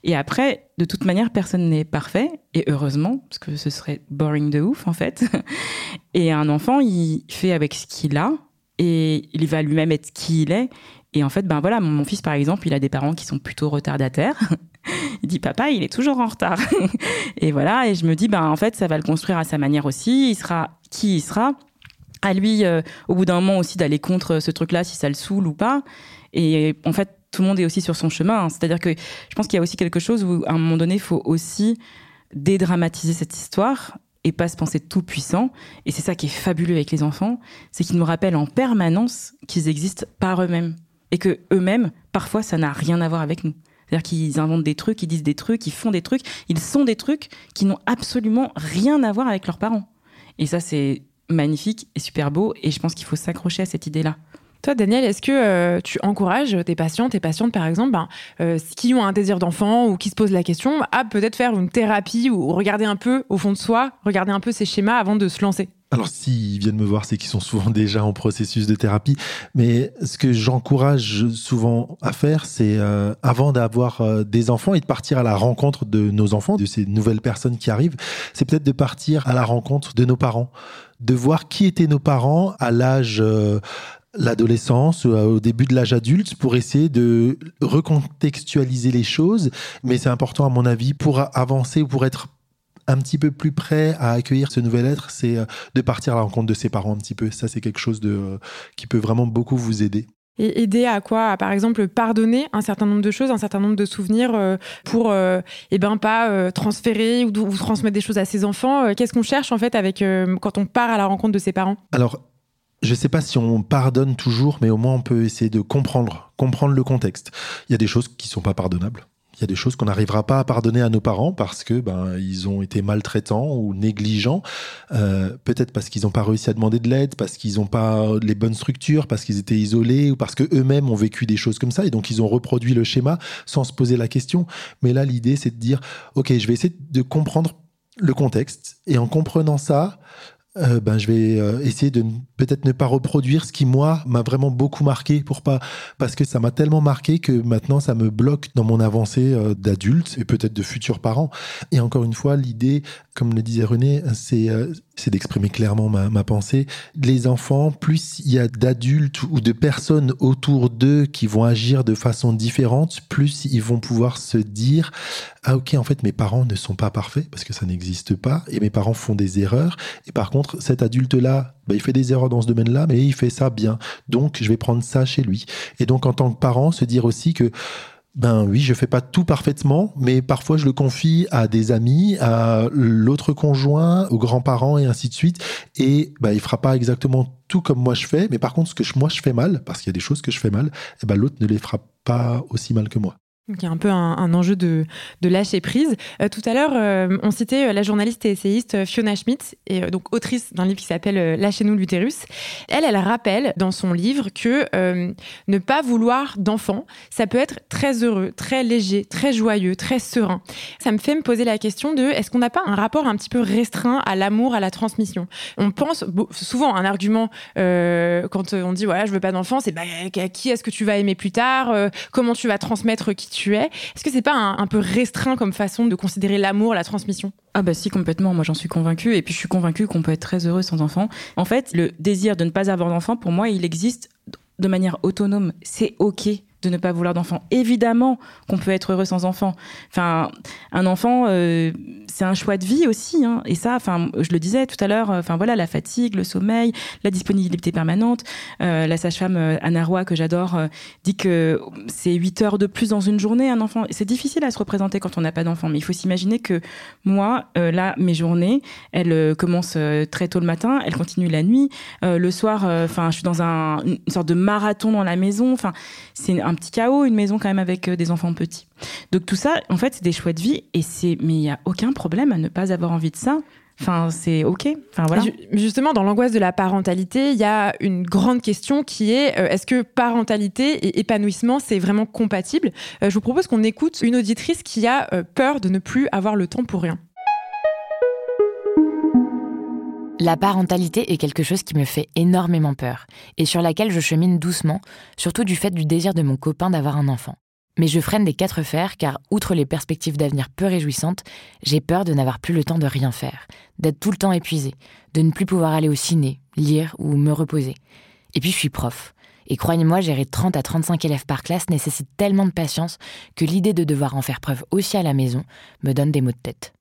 Et après, de toute manière, personne n'est parfait. Et heureusement, parce que ce serait boring de ouf, en fait. Et un enfant, il fait avec ce qu'il a. Et il va lui-même être qui il est. Et en fait, ben voilà, mon fils, par exemple, il a des parents qui sont plutôt retardataires. il dit papa, il est toujours en retard. et voilà, et je me dis ben en fait, ça va le construire à sa manière aussi. Il sera qui il sera. À lui, euh, au bout d'un moment aussi, d'aller contre ce truc-là, si ça le saoule ou pas. Et en fait, tout le monde est aussi sur son chemin. C'est-à-dire que je pense qu'il y a aussi quelque chose où, à un moment donné, il faut aussi dédramatiser cette histoire et pas se penser tout puissant. Et c'est ça qui est fabuleux avec les enfants, c'est qu'ils nous rappellent en permanence qu'ils existent par eux-mêmes et que eux-mêmes, parfois, ça n'a rien à voir avec nous. C'est-à-dire qu'ils inventent des trucs, ils disent des trucs, ils font des trucs, ils sont des trucs qui n'ont absolument rien à voir avec leurs parents. Et ça, c'est magnifique et super beau, et je pense qu'il faut s'accrocher à cette idée-là. Toi, Daniel, est-ce que euh, tu encourages tes patients, tes patientes, par exemple, ben, euh, qui ont un désir d'enfant ou qui se posent la question, à peut-être faire une thérapie ou regarder un peu au fond de soi, regarder un peu ces schémas avant de se lancer? Alors, s'ils viennent me voir, c'est qu'ils sont souvent déjà en processus de thérapie. Mais ce que j'encourage souvent à faire, c'est euh, avant d'avoir euh, des enfants et de partir à la rencontre de nos enfants, de ces nouvelles personnes qui arrivent, c'est peut-être de partir à la rencontre de nos parents, de voir qui étaient nos parents à l'âge euh, l'adolescence, au début de l'âge adulte, pour essayer de recontextualiser les choses. Mais c'est important, à mon avis, pour avancer ou pour être un petit peu plus prêt à accueillir ce nouvel être, c'est euh, de partir à la rencontre de ses parents un petit peu. Ça, c'est quelque chose de, euh, qui peut vraiment beaucoup vous aider. Et aider à quoi? Par exemple, pardonner un certain nombre de choses, un certain nombre de souvenirs euh, pour, euh, eh ben, pas transférer ou, ou, transmettre des choses à ses enfants. Qu'est-ce qu'on cherche en fait avec quand on part à la rencontre de ses parents? Alors, je ne sais pas si on pardonne toujours, mais au moins on peut essayer de comprendre, comprendre le contexte. Il y a des choses qui sont pas pardonnables. Il y a des choses qu'on n'arrivera pas à pardonner à nos parents parce que ben ils ont été maltraitants ou négligents, euh, peut-être parce qu'ils n'ont pas réussi à demander de l'aide, parce qu'ils n'ont pas les bonnes structures, parce qu'ils étaient isolés ou parce que eux-mêmes ont vécu des choses comme ça et donc ils ont reproduit le schéma sans se poser la question. Mais là, l'idée c'est de dire, ok, je vais essayer de comprendre le contexte et en comprenant ça, euh, ben, je vais euh, essayer de peut-être ne pas reproduire ce qui, moi, m'a vraiment beaucoup marqué pour pas, parce que ça m'a tellement marqué que maintenant, ça me bloque dans mon avancée euh, d'adulte et peut-être de futurs parents. Et encore une fois, l'idée, comme le disait René, c'est, c'est d'exprimer clairement ma, ma, pensée. Les enfants, plus il y a d'adultes ou de personnes autour d'eux qui vont agir de façon différente, plus ils vont pouvoir se dire ah ok en fait mes parents ne sont pas parfaits parce que ça n'existe pas et mes parents font des erreurs et par contre cet adulte là bah, il fait des erreurs dans ce domaine-là mais il fait ça bien donc je vais prendre ça chez lui et donc en tant que parent se dire aussi que ben oui, je fais pas tout parfaitement, mais parfois je le confie à des amis, à l'autre conjoint, aux grands-parents et ainsi de suite. Et ben, il fera pas exactement tout comme moi je fais, mais par contre, ce que moi je fais mal, parce qu'il y a des choses que je fais mal, et eh ben, l'autre ne les fera pas aussi mal que moi. Donc il y a un peu un, enjeu de, lâcher prise. Euh, tout à l'heure, euh, on citait euh, la journaliste et essayiste Fiona Schmidt, et donc autrice d'un livre qui s'appelle Lâchez-nous l'utérus. Elle, elle rappelle dans son livre que ne pas vouloir d'enfant, ça peut être très heureux, très léger, très joyeux, très serein. Ça me fait me poser la question de est-ce qu'on n'a pas un rapport un petit peu restreint à l'amour, à la transmission? On pense souvent un argument quand on dit voilà je veux pas d'enfant, c'est bah, qui est-ce que tu vas aimer plus tard? Comment tu vas transmettre qui Est-ce que c'est pas un, peu restreint comme façon de considérer l'amour, la transmission? Ah bah si complètement, moi j'en suis convaincue et puis je suis convaincue qu'on peut être très heureux sans enfant. En fait, le désir de ne pas avoir d'enfant pour moi, il existe de manière autonome. C'est OK de ne pas vouloir d'enfant. Évidemment qu'on peut être heureux sans enfant. Enfin, un enfant, euh, c'est un choix de vie aussi. Hein. Et ça, enfin, je le disais tout à l'heure, enfin voilà, la fatigue, le sommeil, la disponibilité permanente. Euh, la sage-femme euh, Anna Roy, que j'adore, dit que c'est 8 heures de plus dans une journée, un enfant. C'est difficile à se représenter quand on n'a pas d'enfant, mais il faut s'imaginer que moi, là, mes journées, elles commencent très tôt le matin, elles continuent la nuit. le soir, enfin, je suis dans un, une sorte de marathon dans la maison. Enfin, c'est un petit chaos, une maison quand même avec des enfants petits. Donc tout ça, en fait, c'est des choix de vie et c'est, mais il y a aucun problème à ne pas avoir envie de ça. Enfin, c'est ok. Justement, dans l'angoisse de la parentalité, il y a une grande question qui est euh, est-ce que parentalité et épanouissement c'est vraiment compatible? Euh, Je vous propose qu'on écoute une auditrice qui a euh, peur de ne plus avoir le temps pour rien. La parentalité est quelque chose qui me fait énormément peur et sur laquelle je chemine doucement, surtout du fait du désir de mon copain d'avoir un enfant. Mais je freine des quatre fers car, outre les perspectives d'avenir peu réjouissantes, j'ai peur de n'avoir plus le temps de rien faire, d'être tout le temps épuisé, de ne plus pouvoir aller au ciné, lire ou me reposer. Et puis je suis prof. Et croyez-moi, gérer 30 à 35 élèves par classe nécessite tellement de patience que l'idée de devoir en faire preuve aussi à la maison me donne des maux de tête.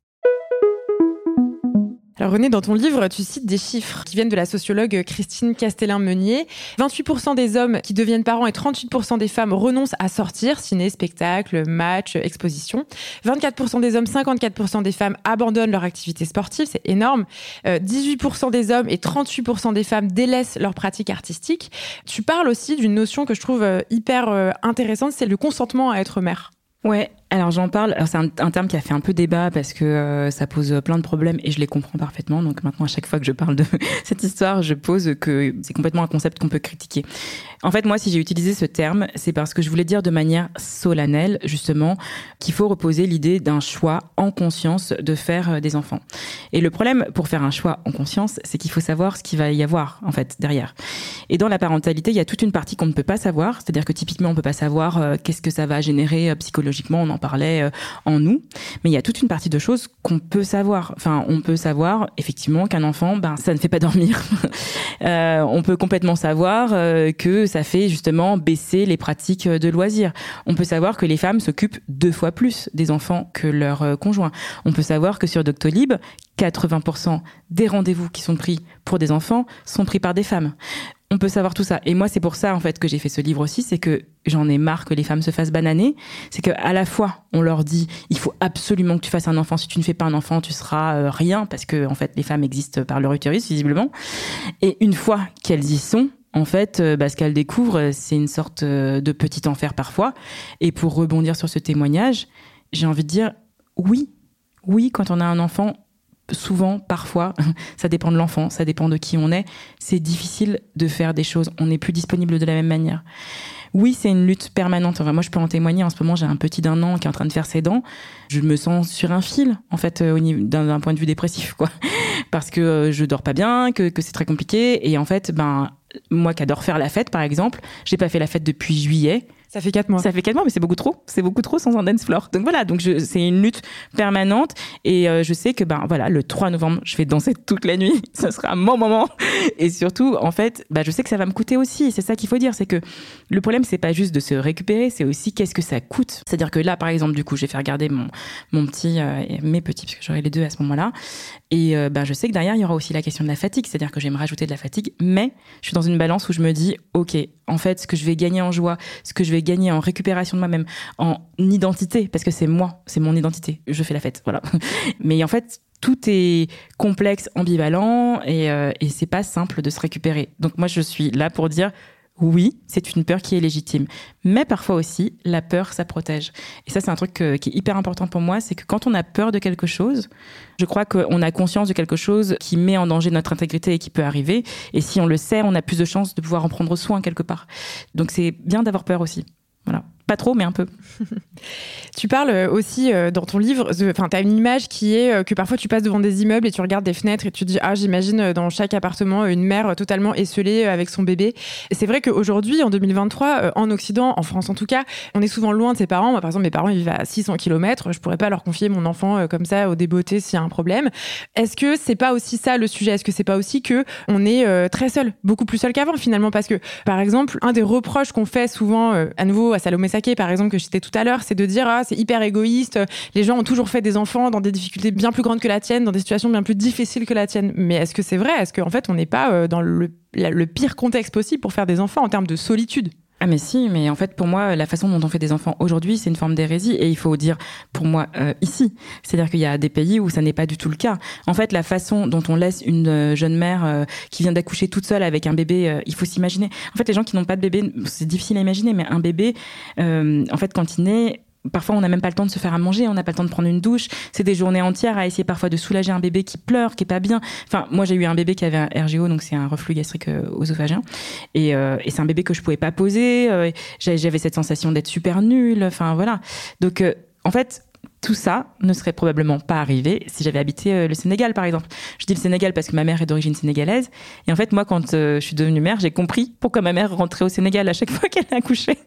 Alors René, dans ton livre, tu cites des chiffres qui viennent de la sociologue Christine Castellin-Meunier. 28% des hommes qui deviennent parents et 38% des femmes renoncent à sortir, ciné, spectacle, match, exposition. 24% des hommes, 54% des femmes abandonnent leur activité sportive, c'est énorme. 18% euh, des hommes et 38% des femmes délaissent leur pratique artistique. Tu parles aussi d'une notion que je trouve euh, hyper euh, intéressante, c'est le consentement à être mère. Ouais, alors j'en parle. C'est un, terme qui a fait un peu débat parce que euh, ça pose plein de problèmes et je les comprends parfaitement. Donc maintenant, à chaque fois que je parle de cette histoire, je pose que c'est complètement un concept qu'on peut critiquer. En fait, moi, si j'ai utilisé ce terme, c'est parce que je voulais dire de manière solennelle, justement, qu'il faut reposer l'idée d'un choix en conscience de faire euh, des enfants. Et le problème pour faire un choix en conscience, c'est qu'il faut savoir ce qu'il va y avoir en fait derrière. Et dans la parentalité, il y a toute une partie qu'on ne peut pas savoir. C'est-à-dire que typiquement, on peut pas savoir euh, qu'est-ce que ça va générer psychologiquement. On en parlait euh, en nous. Mais il y a toute une partie de choses qu'on peut savoir. Enfin, on peut savoir effectivement qu'un enfant, ben, ça ne fait pas dormir. euh, on peut complètement savoir euh, que ça fait justement baisser les pratiques de loisirs. On peut savoir que les femmes s'occupent deux fois plus des enfants que leurs conjoints. On peut savoir que sur Doctolib, 80% des rendez-vous qui sont pris pour des enfants sont pris par des femmes on peut savoir tout ça. Et moi, c'est pour ça, en fait, que j'ai fait ce livre aussi, c'est que j'en ai marre que les femmes se fassent bananer. C'est que à la fois, on leur dit, il faut absolument que tu fasses un enfant. Si tu ne fais pas un enfant, tu seras euh, rien, parce que, en fait, les femmes existent par leur utérus, visiblement. Et une fois qu'elles y sont, en fait, euh, bah, ce qu'elles découvrent, c'est une sorte euh, de petit enfer parfois. Et pour rebondir sur ce témoignage, j'ai envie de dire, oui, oui, quand on a un enfant, souvent, parfois, ça dépend de l'enfant, ça dépend de qui on est, c'est difficile de faire des choses. On n'est plus disponible de la même manière. Oui, c'est une lutte permanente. Enfin, moi, je peux en témoigner. En ce moment, j'ai un petit d'un an qui est en train de faire ses dents. Je me sens sur un fil, en fait, euh, d'un point de vue dépressif, quoi. Parce que euh, je dors pas bien, que, que c'est très compliqué. Et en fait, ben, moi qui adore faire la fête, par exemple, j'ai pas fait la fête depuis juillet. Ça fait quatre mois. Ça fait quatre mois, mais c'est beaucoup trop. C'est beaucoup trop sans un dance floor. Donc voilà, donc c'est une lutte permanente et euh, je sais que ben voilà, le 3 novembre, je vais danser toute la nuit. Ce sera mon moment. Et surtout, en fait, bah, je sais que ça va me coûter aussi. C'est ça qu'il faut dire, c'est que le problème c'est pas juste de se récupérer, c'est aussi qu'est-ce que ça coûte. C'est-à-dire que là, par exemple, du coup, je vais faire garder mon mon petit euh, mes petits parce que j'aurai les deux à ce moment-là. Et ben je sais que derrière il y aura aussi la question de la fatigue, c'est-à-dire que je vais me rajouter de la fatigue, mais je suis dans une balance où je me dis, ok, en fait, ce que je vais gagner en joie, ce que je vais gagner en récupération de moi-même, en identité, parce que c'est moi, c'est mon identité. Je fais la fête, voilà. Mais en fait, tout est complexe, ambivalent, et, euh, et c'est pas simple de se récupérer. Donc moi, je suis là pour dire, oui, c'est une peur qui est légitime. Mais parfois aussi, la peur, ça protège. Et ça, c'est un truc qui est hyper important pour moi, c'est que quand on a peur de quelque chose, je crois qu'on a conscience de quelque chose qui met en danger notre intégrité et qui peut arriver. Et si on le sait, on a plus de chances de pouvoir en prendre soin quelque part. Donc c'est bien d'avoir peur aussi. Voilà. Pas trop, mais un peu. tu parles euh, aussi euh, dans ton livre, enfin, tu as une image qui est euh, que parfois tu passes devant des immeubles et tu regardes des fenêtres et tu dis Ah, j'imagine dans chaque appartement une mère totalement esselée avec son bébé. Et c'est vrai qu'aujourd'hui, en 2023, en Occident, en France en tout cas, on est souvent loin de ses parents. Moi, par exemple, mes parents ils vivent à 600 km. Je pourrais pas leur confier mon enfant comme ça au débeauté s'il y a un problème. Est-ce que c'est pas aussi ça le sujet? Est-ce que c'est pas aussi que on est très seul, beaucoup plus seul qu'avant finalement? Parce que, par exemple, un des reproches qu'on fait souvent à nouveau à Salomé Par exemple, que je citais tout à l'heure, c'est de dire ah c'est hyper égoïste, les gens ont toujours fait des enfants dans des difficultés bien plus grandes que la tienne, dans des situations bien plus difficiles que la tienne. Mais est-ce que c'est vrai? Est-ce qu'en fait on n'est pas euh, dans le pire contexte possible pour faire des enfants en termes de solitude? Ah mais si, mais en fait pour moi la façon dont on fait des enfants aujourd'hui c'est une forme d'hérésie et il faut dire pour moi euh, ici, c'est-à-dire qu'il y a des pays où ça n'est pas du tout le cas. En fait la façon dont on laisse une euh, jeune mère qui vient d'accoucher toute seule avec un bébé, il faut s'imaginer. En fait les gens qui n'ont pas de bébé, c'est difficile à imaginer, mais un bébé, en fait quand il naît Parfois, on n'a même pas le temps de se faire à manger, on n'a pas le temps de prendre une douche. C'est des journées entières à essayer parfois de soulager un bébé qui pleure, qui est pas bien. Enfin, moi, j'ai eu un bébé qui avait un RGO, donc c'est un reflux gastrique euh, œsophagien. Et, euh, et c'est un bébé que je pouvais pas poser. Euh, j'avais cette sensation d'être super nulle. Enfin, voilà. Donc, en fait, tout ça ne serait probablement pas arrivé si j'avais habité le Sénégal, par exemple. Je dis le Sénégal parce que ma mère est d'origine sénégalaise. Et en fait, moi, quand je suis devenue mère, j'ai compris pourquoi ma mère rentrait au Sénégal à chaque fois qu'elle a accouché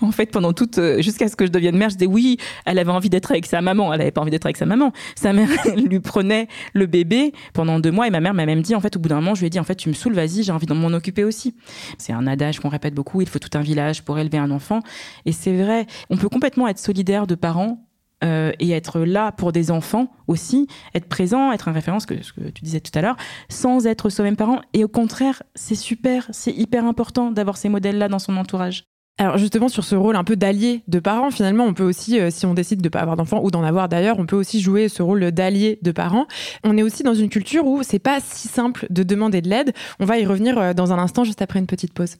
en fait, pendant toute, euh, jusqu'à ce que je devienne mère, je disais oui, elle avait envie d'être avec sa maman. Elle avait pas envie d'être avec sa maman. Sa mère lui prenait le bébé pendant deux mois et ma mère m'a même dit, en fait, au bout d'un moment, je lui ai dit, en fait, tu me saoules, vas-y, j'ai envie de m'en occuper aussi. C'est un adage qu'on répète beaucoup. Il faut tout un village pour élever un enfant. Et c'est vrai. On peut complètement être solidaire de parents euh, et être là pour des enfants aussi, être présent, être un référence, ce que tu disais tout à l'heure, sans être soi-même parent. Et au contraire, c'est super, c'est hyper important d'avoir ces modèles-là dans son entourage. Alors justement sur ce rôle un peu d'allié de parents, finalement on peut aussi, euh, si on décide de pas avoir d'enfants ou d'en avoir d'ailleurs, on peut aussi jouer ce rôle d'allié de parents. On est aussi dans une culture où c'est pas si simple de demander de l'aide. On va y revenir euh, dans un instant juste après une petite pause.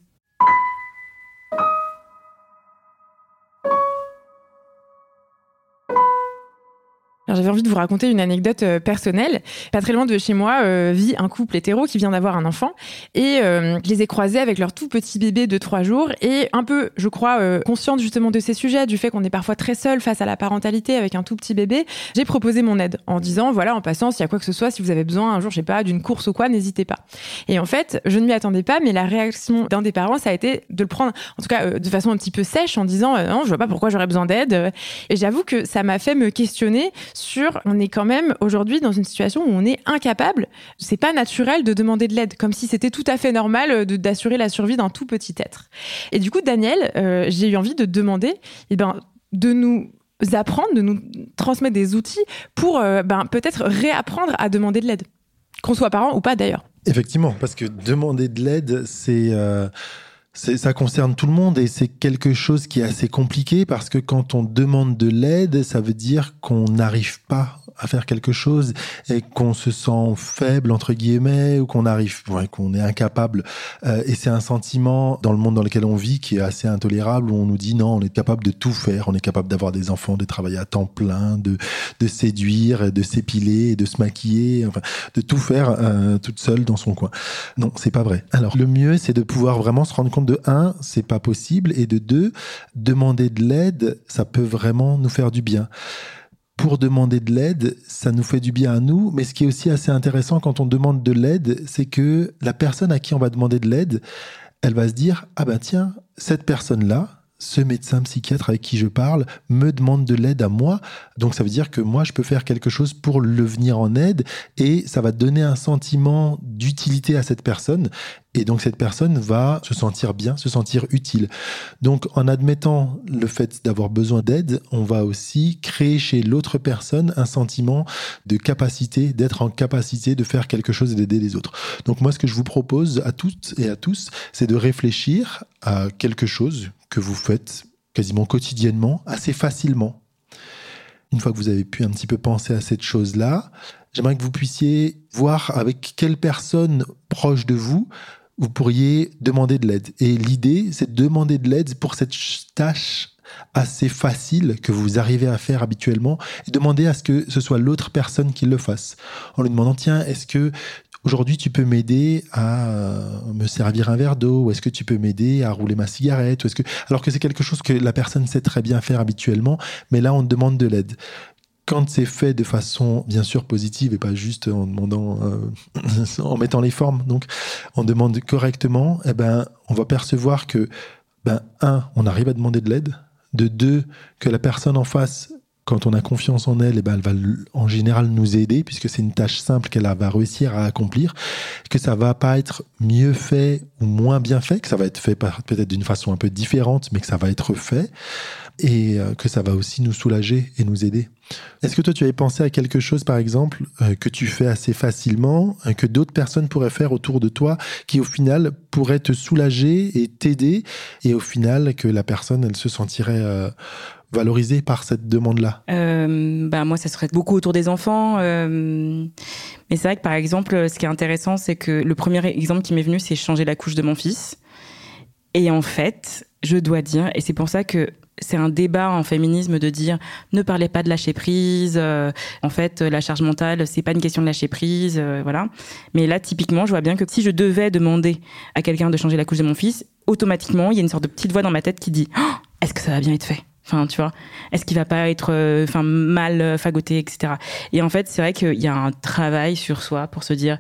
J'avais envie de vous raconter une anecdote euh, personnelle. Pas très loin de chez moi euh, vit un couple hétéro qui vient d'avoir un enfant et euh, je les ai croisés avec leur tout petit bébé de trois jours et un peu, je crois, consciente justement de ces sujets, du fait qu'on est parfois très seul face à la parentalité avec un tout petit bébé. J'ai proposé mon aide en disant voilà, en passant, s'il y a quoi que ce soit, si vous avez besoin un jour, je sais pas, d'une course ou quoi, n'hésitez pas. Et en fait, je ne m'y attendais pas, mais la réaction d'un des parents, ça a été de le prendre, en tout cas, de façon un petit peu sèche, en disant non, je vois pas pourquoi j'aurais besoin d'aide. Et j'avoue que ça m'a fait me questionner on est quand même aujourd'hui dans une situation où on est incapable, c'est pas naturel de demander de l'aide, comme si c'était tout à fait normal d'assurer la survie d'un tout petit être. Et du coup, Daniel, euh, j'ai eu envie de demander, eh ben, de nous apprendre, de nous transmettre des outils pour euh, ben, peut-être réapprendre à demander de l'aide, qu'on soit parent ou pas d'ailleurs. Effectivement, parce que demander de l'aide, c'est euh, ça concerne tout le monde et c'est quelque chose qui est assez compliqué parce que quand on demande de l'aide, ça veut dire qu'on n'arrive pas à faire quelque chose et qu'on se sent faible entre guillemets ou qu'on arrive ouais, qu'on est incapable. Euh, et c'est un sentiment dans le monde dans lequel on vit qui est assez intolérable où on nous dit non on est capable de tout faire. On est capable d'avoir des enfants de travailler à temps plein de de séduire de s'épiler de se maquiller enfin de tout faire euh, toute seule dans son coin. Non c'est pas vrai. Alors le mieux c'est de pouvoir vraiment se rendre compte de un c'est pas possible et de deux demander de l'aide ça peut vraiment nous faire du bien. Pour demander de l'aide, ça nous fait du bien à nous, mais ce qui est aussi assez intéressant quand on demande de l'aide, c'est que la personne à qui on va demander de l'aide, elle va se dire, ah ben tiens, cette personne-là, ce médecin psychiatre avec qui je parle me demande de l'aide à moi. Donc ça veut dire que moi, je peux faire quelque chose pour le venir en aide et ça va donner un sentiment d'utilité à cette personne. Et donc cette personne va se sentir bien, se sentir utile. Donc en admettant le fait d'avoir besoin d'aide, on va aussi créer chez l'autre personne un sentiment de capacité, d'être en capacité de faire quelque chose et d'aider les autres. Donc moi ce que je vous propose à toutes et à tous, c'est de réfléchir à quelque chose que vous faites quasiment quotidiennement, assez facilement. Une fois que vous avez pu un petit peu penser à cette chose-là, j'aimerais que vous puissiez voir avec quelle personne proche de vous vous pourriez demander de l'aide. Et l'idée, c'est de demander de l'aide pour cette tâche assez facile que vous arrivez à faire habituellement et demander à ce que ce soit l'autre personne qui le fasse. En lui demandant, tiens, est-ce que aujourd'hui tu peux m'aider à euh, me servir un verre d'eau, ou est-ce que tu peux m'aider à rouler ma cigarette, ou est-ce que alors que c'est quelque chose que la personne sait très bien faire habituellement, mais là on demande de l'aide. Quand c'est fait de façon bien sûr positive et pas juste en demandant euh, en mettant les formes. Donc on demande correctement eh ben on va percevoir que ben un on arrive à demander de l'aide. De deux que la personne en face quand on a confiance en elle, eh ben elle va en général nous aider puisque c'est une tâche simple qu'elle va réussir à accomplir, que ça va pas être mieux fait ou moins bien fait, que ça va être fait peut-être d'une façon un peu différente, mais que ça va être fait et euh, que ça va aussi nous soulager et nous aider. Est-ce que toi, tu avais pensé à quelque chose, par exemple, euh, que tu fais assez facilement, euh, que d'autres personnes pourraient faire autour de toi, qui au final pourrait te soulager et t'aider, et au final que la personne, elle se sentirait valorisée par cette demande-là? Bah, Moi, ça serait beaucoup autour des enfants. mais c'est vrai que, par exemple, ce qui est intéressant, c'est que le premier exemple qui m'est venu, c'est changer la couche de mon fils. Et en fait, je dois dire, et c'est pour ça que c'est un débat en féminisme de dire ne parlez pas de lâcher prise. Euh, en fait, la charge mentale, c'est pas une question de lâcher prise, euh, voilà. Mais là, typiquement, je vois bien que si je devais demander à quelqu'un de changer la couche de mon fils, automatiquement, il y a une sorte de petite voix dans ma tête qui dit oh, est-ce que ça va bien être fait? Enfin, tu vois, est-ce qu'il va pas être, euh, enfin, mal fagoté, etc. Et en fait, c'est vrai qu'il y a un travail sur soi pour se dire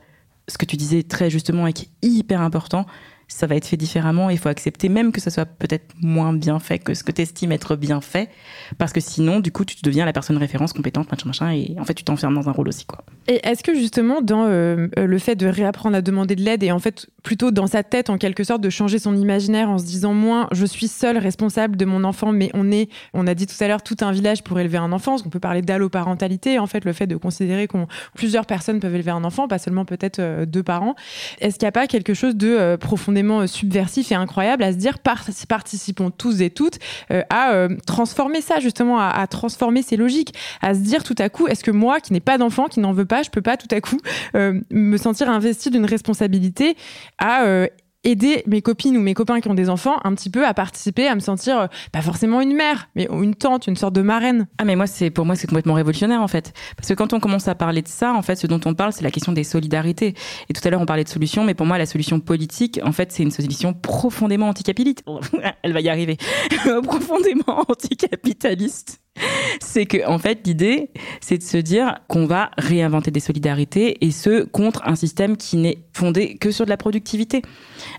ce que tu disais très justement et qui est hyper important, ça va être fait différemment. Il faut accepter même que ça soit peut-être moins bien fait que ce que tu estimes être bien fait. Parce que sinon, du coup, tu deviens la personne référence compétente, machin, machin, et en fait, tu t'enfermes dans un rôle aussi. Quoi. Et est-ce que justement, dans euh, euh, le fait de réapprendre à demander de l'aide et en fait, plutôt dans sa tête, en quelque sorte, de changer son imaginaire en se disant moins, je suis seule responsable de mon enfant, mais on est, on a dit tout à l'heure, tout un village pour élever un enfant, qu'on peut parler d'alloparentalité, en fait, le fait de considérer qu'on plusieurs personnes peuvent élever un enfant, pas seulement peut-être euh, deux parents. Est-ce qu'il n'y a pas quelque chose de profondément euh, subversif et incroyable à se dire participons tous et toutes euh, à euh, transformer ça justement, à, transformer ces logiques, à se dire tout à coup, est-ce que moi qui n'ai pas d'enfant, qui n'en veux pas, je peux pas tout à coup me sentir investi d'une responsabilité à aider mes copines ou mes copains qui ont des enfants un petit peu à participer, à me sentir euh, pas forcément une mère, mais une tante, une sorte de marraine. Ah mais moi c'est pour moi c'est complètement révolutionnaire en fait, parce que quand on commence à parler de ça, en fait ce dont on parle c'est la question des solidarités. Et tout à l'heure on parlait de solutions, mais pour moi la solution politique en fait c'est une solution profondément anticapitaliste. Elle va y arriver, profondément anticapitaliste c'est que en fait l'idée c'est de se dire qu'on va réinventer des solidarités et ce contre un système qui n'est fondé que sur de la productivité.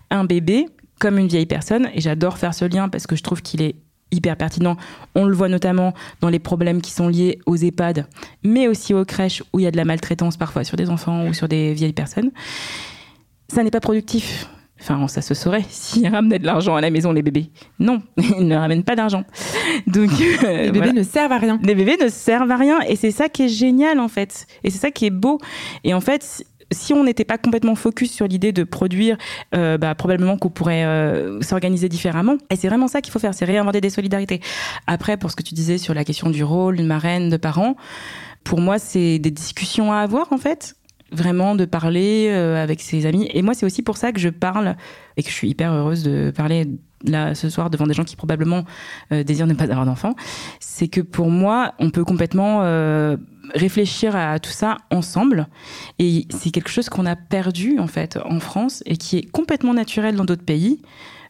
Un bébé comme une vieille personne et j'adore faire ce lien parce que je trouve qu'il est hyper pertinent. On le voit notamment dans les problèmes qui sont liés aux EHPAD, mais aussi aux crèches où il y a de la maltraitance parfois sur des enfants ou sur des vieilles personnes. Ça n'est pas productif. Enfin, ça se saurait s'ils ramenaient de l'argent à la maison, les bébés. Non, ils ne ramènent pas d'argent. Donc, euh, les bébés ne servent à rien. Les bébés ne servent à rien. Et c'est ça qui est génial, en fait. Et c'est ça qui est beau. Et en fait, si on n'était pas complètement focus sur l'idée de produire, euh, bah, probablement qu'on pourrait euh, s'organiser différemment. Et c'est vraiment ça qu'il faut faire, c'est réinventer des solidarités. Après, pour ce que tu disais sur la question du rôle d'une marraine, de parents, pour moi, c'est des discussions à avoir, en fait vraiment de parler euh, avec ses amis. Et moi, c'est aussi pour ça que je parle et que je suis hyper heureuse de parler là ce soir devant des gens qui probablement euh, désirent ne pas avoir d'enfants. C'est que pour moi, on peut complètement euh, réfléchir à tout ça ensemble. Et c'est quelque chose qu'on a perdu en fait en France et qui est complètement naturel dans d'autres pays.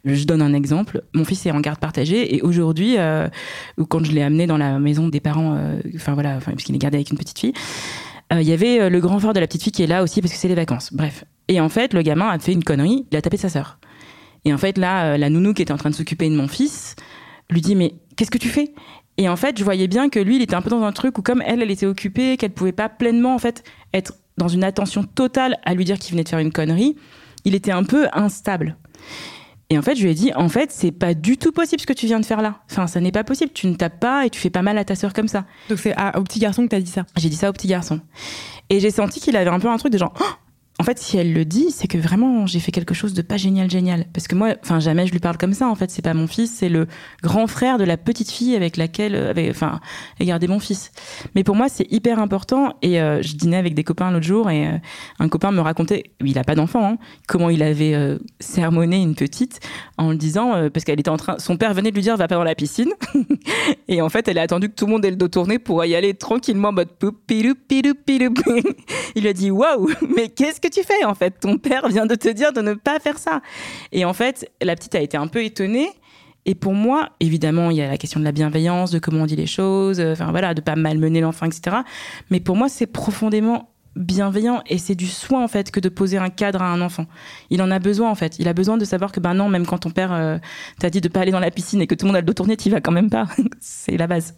Je donne un exemple. Mon fils est en garde partagée et aujourd'hui, quand je l'ai amené dans la maison des parents, enfin voilà, parce qu'il est gardé avec une petite fille, euh, il y avait euh, le grand frère de la petite fille qui est là aussi parce que c'est les vacances. Bref. Et en fait, le gamin a fait une connerie, il a tapé sa sœur. Et en fait, là, euh, la nounou qui était en train de s'occuper de mon fils lui dit Mais qu'est-ce que tu fais? Et en fait, je voyais bien que lui, il était un peu dans un truc où, comme elle, elle était occupée, qu'elle pouvait pas pleinement, en fait, être dans une attention totale à lui dire qu'il venait de faire une connerie, il était un peu instable. Et en fait, je lui ai dit, en fait, c'est pas du tout possible ce que tu viens de faire là. Enfin, ça n'est pas possible. Tu ne tapes pas et tu fais pas mal à ta sœur comme ça. Donc c'est au petit garçon que t'as dit ça. J'ai dit ça au petit garçon. Et j'ai senti qu'il avait un peu un truc de genre, oh en fait, si elle le dit, c'est que vraiment j'ai fait quelque chose de pas génial, génial. Parce que moi, jamais je lui parle comme ça. En fait, c'est pas mon fils, c'est le grand frère de la petite fille avec laquelle, euh, avec, enfin, mon fils. Mais pour moi, c'est hyper important. Et euh, je dînais avec des copains l'autre jour et euh, un copain me racontait, il a pas d'enfant, hein, comment il avait sermonné une petite en le disant, parce qu'elle était en train, son père venait de lui dire va pas dans la piscine. et en fait, elle a attendu que tout le monde ait le dos tourné pour y aller tranquillement en mode il lui a dit waouh, mais qu'est-ce que tu fais en fait Ton père vient de te dire de ne pas faire ça. Et en fait, la petite a été un peu étonnée. Et pour moi, évidemment, il y a la question de la bienveillance, de comment on dit les choses, euh, enfin voilà, de pas malmener l'enfant, etc. Mais pour moi, c'est profondément bienveillant et c'est du soin en fait que de poser un cadre à un enfant. Il en a besoin en fait. Il a besoin de savoir que ben non, même quand ton père euh, t'a dit de pas aller dans la piscine et que tout le monde a le dos tourné, tu vas quand même pas. c'est la base.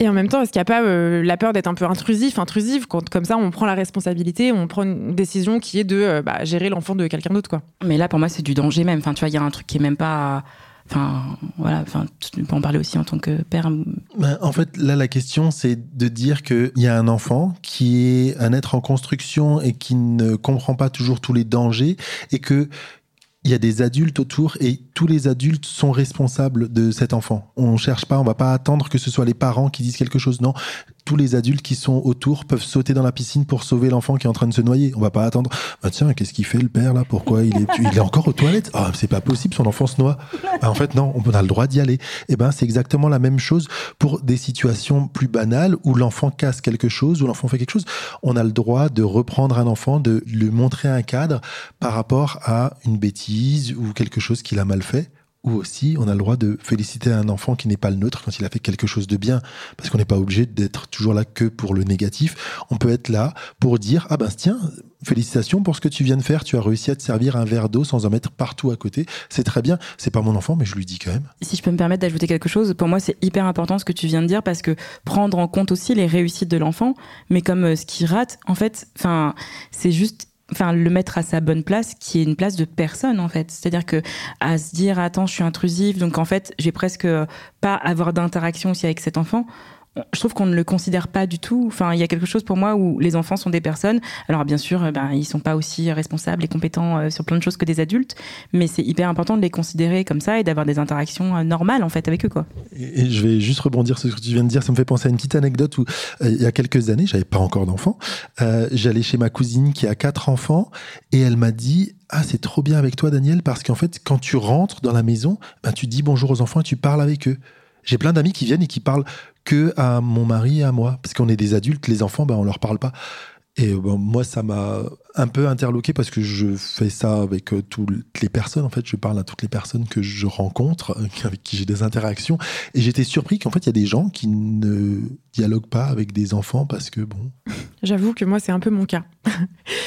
Et en même temps, est-ce qu'il n'y a pas euh, la peur d'être un peu intrusif, intrusive quand comme ça on prend la responsabilité, on prend une décision qui est de euh, bah, gérer l'enfant de quelqu'un d'autre quoi. Mais là pour moi c'est du danger même. Enfin tu vois, il y a un truc qui est même pas Enfin, voilà, enfin, tu peux en parler aussi en tant que père. Ben, en fait, là, la question, c'est de dire qu'il y a un enfant qui est un être en construction et qui ne comprend pas toujours tous les dangers et que il y a des adultes autour et tous les adultes sont responsables de cet enfant. On cherche pas, on va pas attendre que ce soit les parents qui disent quelque chose. Non, tous les adultes qui sont autour peuvent sauter dans la piscine pour sauver l'enfant qui est en train de se noyer. On va pas attendre. Ah, tiens, qu'est-ce qu'il fait le père là? Pourquoi il est il est encore aux toilettes? Ah, c'est pas possible, son enfant se noie. Ah, en fait, non, on a le droit d'y aller. Eh ben, c'est exactement la même chose pour des situations plus banales où l'enfant casse quelque chose, où l'enfant fait quelque chose. On a le droit de reprendre un enfant, de lui montrer un cadre par rapport à une bêtise ou quelque chose qu'il a mal fait ou aussi on a le droit de féliciter un enfant qui n'est pas le nôtre quand il a fait quelque chose de bien, parce qu'on n'est pas obligé d'être toujours là que pour le négatif. On peut être là pour dire ah ben tiens félicitations pour ce que tu viens de faire, tu as réussi à te servir un verre d'eau sans en mettre partout à côté, c'est très bien. C'est pas mon enfant, mais je lui dis quand même. Si je peux me permettre d'ajouter quelque chose, pour moi c'est hyper important ce que tu viens de dire parce que prendre en compte aussi les réussites de l'enfant, mais comme euh, ce qui rate, en fait, c'est juste enfin le mettre à sa bonne place qui est une place de personne en fait. C'est-à-dire que à se dire attends je suis intrusive donc en fait j'ai presque pas avoir d'interaction aussi avec cet enfant je trouve qu'on ne le considère pas du tout. Enfin, il y a quelque chose pour moi où les enfants sont des personnes. Alors bien sûr, ben ils sont pas aussi responsables et compétents euh, sur plein de choses que des adultes, mais c'est hyper important de les considérer comme ça et d'avoir des interactions euh, normales en fait avec eux quoi. Et je vais juste rebondir sur ce que tu viens de dire. Ça me fait penser à une petite anecdote où euh, il y a quelques années, j'avais pas encore d'enfants. J'allais chez ma cousine qui a quatre enfants et elle m'a dit ah c'est trop bien avec toi Daniel parce qu'en fait quand tu rentres dans la maison, ben, tu dis bonjour aux enfants et tu parles avec eux. J'ai plein d'amis qui viennent et qui parlent que à mon mari et à moi. Parce qu'on est des adultes, les enfants, ben, on leur parle pas. Et bon, moi, ça m'a un peu interloqué parce que je fais ça avec euh, toutes les personnes. En fait, je parle à toutes les personnes que je rencontre, euh, avec qui j'ai des interactions. Et j'étais surpris qu'en fait, il y a des gens qui ne dialoguent pas avec des enfants parce que, bon. J'avoue que moi, c'est un peu mon cas.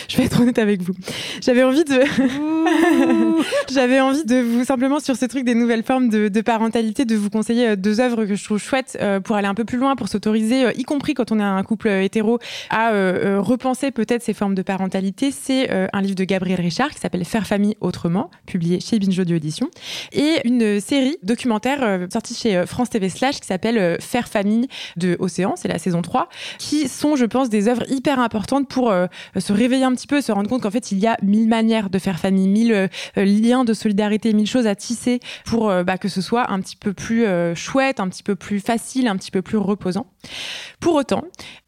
je vais être honnête avec vous. J'avais envie de. J'avais envie de vous, simplement, sur ce truc des nouvelles formes de, de, parentalité, de vous conseiller euh, deux œuvres que je trouve chouettes pour aller un peu plus loin, pour s'autoriser, y compris quand on est un couple hétéro, à repenser peut-être ces formes de parentalité, c'est euh, un livre de Gabriel Richard qui s'appelle Faire famille autrement, publié chez Binge Audio Édition, et une série documentaire euh, sortie chez euh, France TV Slash qui s'appelle Faire famille de Océan, c'est la saison 3, qui sont, je pense, des œuvres hyper importantes pour se réveiller un petit peu, se rendre compte qu'en fait, il y a mille manières de faire famille, mille liens de solidarité, mille choses à tisser pour bah, que ce soit un petit peu plus chouette, un petit peu plus facile, un petit peu plus reposant. Pour autant,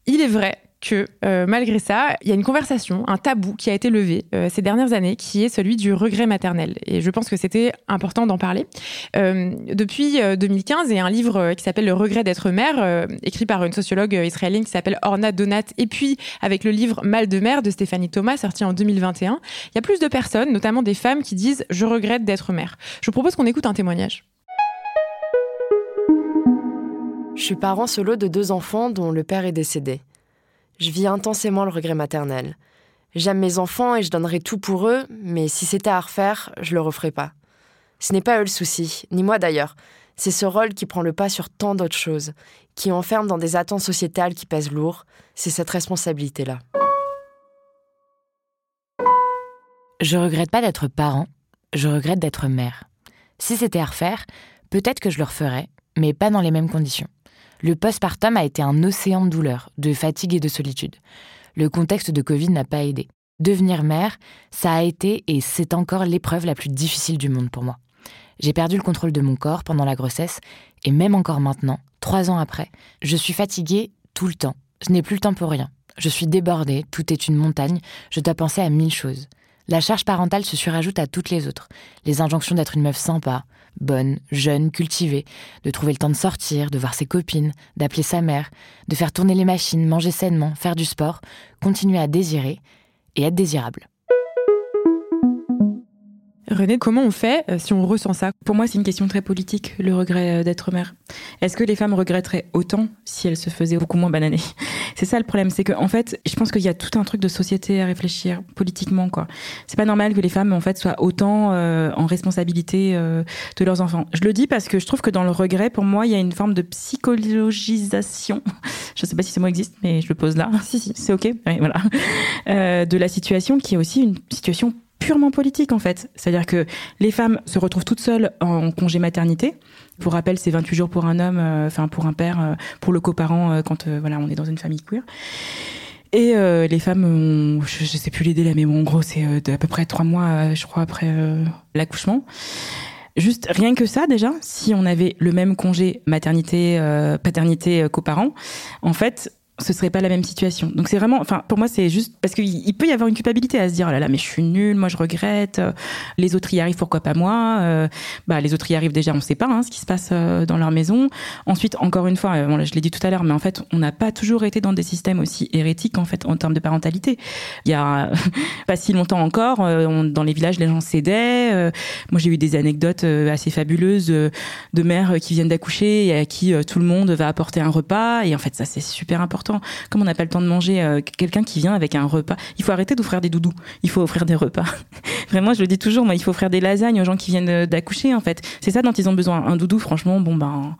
il est vrai que euh, malgré ça, il y a une conversation, un tabou qui a été levé euh, ces dernières années, qui est celui du regret maternel. Et je pense que c'était important d'en parler. Euh, depuis 2015, il y a un livre qui s'appelle Le regret d'être mère, écrit par une sociologue israélienne qui s'appelle Orna Donat, et puis avec le livre Mal de mère de Stéphanie Thomas, sorti en 2021, il y a plus de personnes, notamment des femmes, qui disent Je regrette d'être mère. Je vous propose qu'on écoute un témoignage. Je suis parent solo de deux enfants dont le père est décédé. Je vis intensément le regret maternel. J'aime mes enfants et je donnerai tout pour eux, mais si c'était à refaire, je le referais pas. Ce n'est pas eux le souci, ni moi d'ailleurs. C'est ce rôle qui prend le pas sur tant d'autres choses, qui enferme dans des attentes sociétales qui pèsent lourd. C'est cette responsabilité-là. Je regrette pas d'être parent, je regrette d'être mère. Si c'était à refaire, peut-être que je le referais, mais pas dans les mêmes conditions. Le postpartum a été un océan de douleur, de fatigue et de solitude. Le contexte de Covid n'a pas aidé. Devenir mère, ça a été et c'est encore l'épreuve la plus difficile du monde pour moi. J'ai perdu le contrôle de mon corps pendant la grossesse et même encore maintenant, trois ans après, je suis fatiguée tout le temps. Je n'ai plus le temps pour rien. Je suis débordée, tout est une montagne, je dois penser à mille choses. La charge parentale se surajoute à toutes les autres. Les injonctions d'être une meuf sympa, bonne, jeune, cultivée, de trouver le temps de sortir, de voir ses copines, d'appeler sa mère, de faire tourner les machines, manger sainement, faire du sport, continuer à désirer et être désirable. René, comment on fait euh, si on ressent ça? Pour moi, c'est une question très politique, le regret euh, d'être mère. Est-ce que les femmes regretteraient autant si elles se faisaient beaucoup moins bananer? C'est ça le problème, c'est que en fait, je pense qu'il y a tout un truc de société à réfléchir politiquement, quoi. C'est pas normal que les femmes, en fait, soient autant euh, en responsabilité de leurs enfants. Je le dis parce que je trouve que dans le regret, pour moi, il y a une forme de psychologisation. je sais pas si ce mot existe, mais je le pose là. Si, si, c'est ok? voilà. de la situation qui est aussi une situation purement politique en fait. C'est-à-dire que les femmes se retrouvent toutes seules en congé maternité. Pour rappel, c'est 28 jours pour un homme, euh, enfin pour un père, euh, pour le coparent euh, quand voilà on est dans une famille queer. Et les femmes, ont, je, je, sais plus les délais, mais bon, en gros c'est à peu près trois mois, je crois, après l'accouchement. Juste rien que ça déjà, si on avait le même congé maternité, paternité, coparent, en fait, ce serait pas la même situation. Donc c'est vraiment, enfin pour moi c'est juste parce qu'il peut y avoir une culpabilité à se dire oh là là mais je suis nulle, moi je regrette, euh, les autres y arrivent pourquoi pas moi, euh, bah les autres y arrivent déjà on sait pas hein, ce qui se passe euh, dans leur maison. Ensuite encore une fois, bon, je l'ai dit tout à l'heure, mais en fait on n'a pas toujours été dans des systèmes aussi hérétiques en fait en termes de parentalité. Il y a pas si longtemps encore, dans les villages les gens cédaient. moi j'ai eu des anecdotes assez fabuleuses de mères qui viennent d'accoucher et à qui tout le monde va apporter un repas et en fait ça c'est super important comme on n'a pas le temps de manger, euh, quelqu'un qui vient avec un repas, il faut arrêter d'offrir des doudous. Il faut offrir des repas. Vraiment, je le dis toujours, il faut offrir des lasagnes aux gens qui viennent d'accoucher, en fait. C'est ça dont ils ont besoin. Un doudou, franchement, bon, ben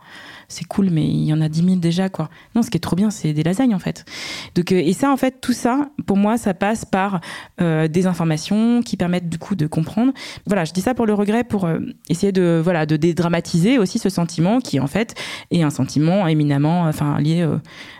c'est cool, mais il y en a 10 000 déjà, quoi. Non, ce qui est trop bien, c'est des lasagnes, en fait. Donc, euh, et ça, en fait, tout ça, pour moi, ça passe par euh, des informations qui permettent, du coup, de comprendre. Voilà, je dis ça pour le regret, pour euh, essayer de, voilà, de dédramatiser aussi ce sentiment qui, en fait, est un sentiment éminemment, enfin, lié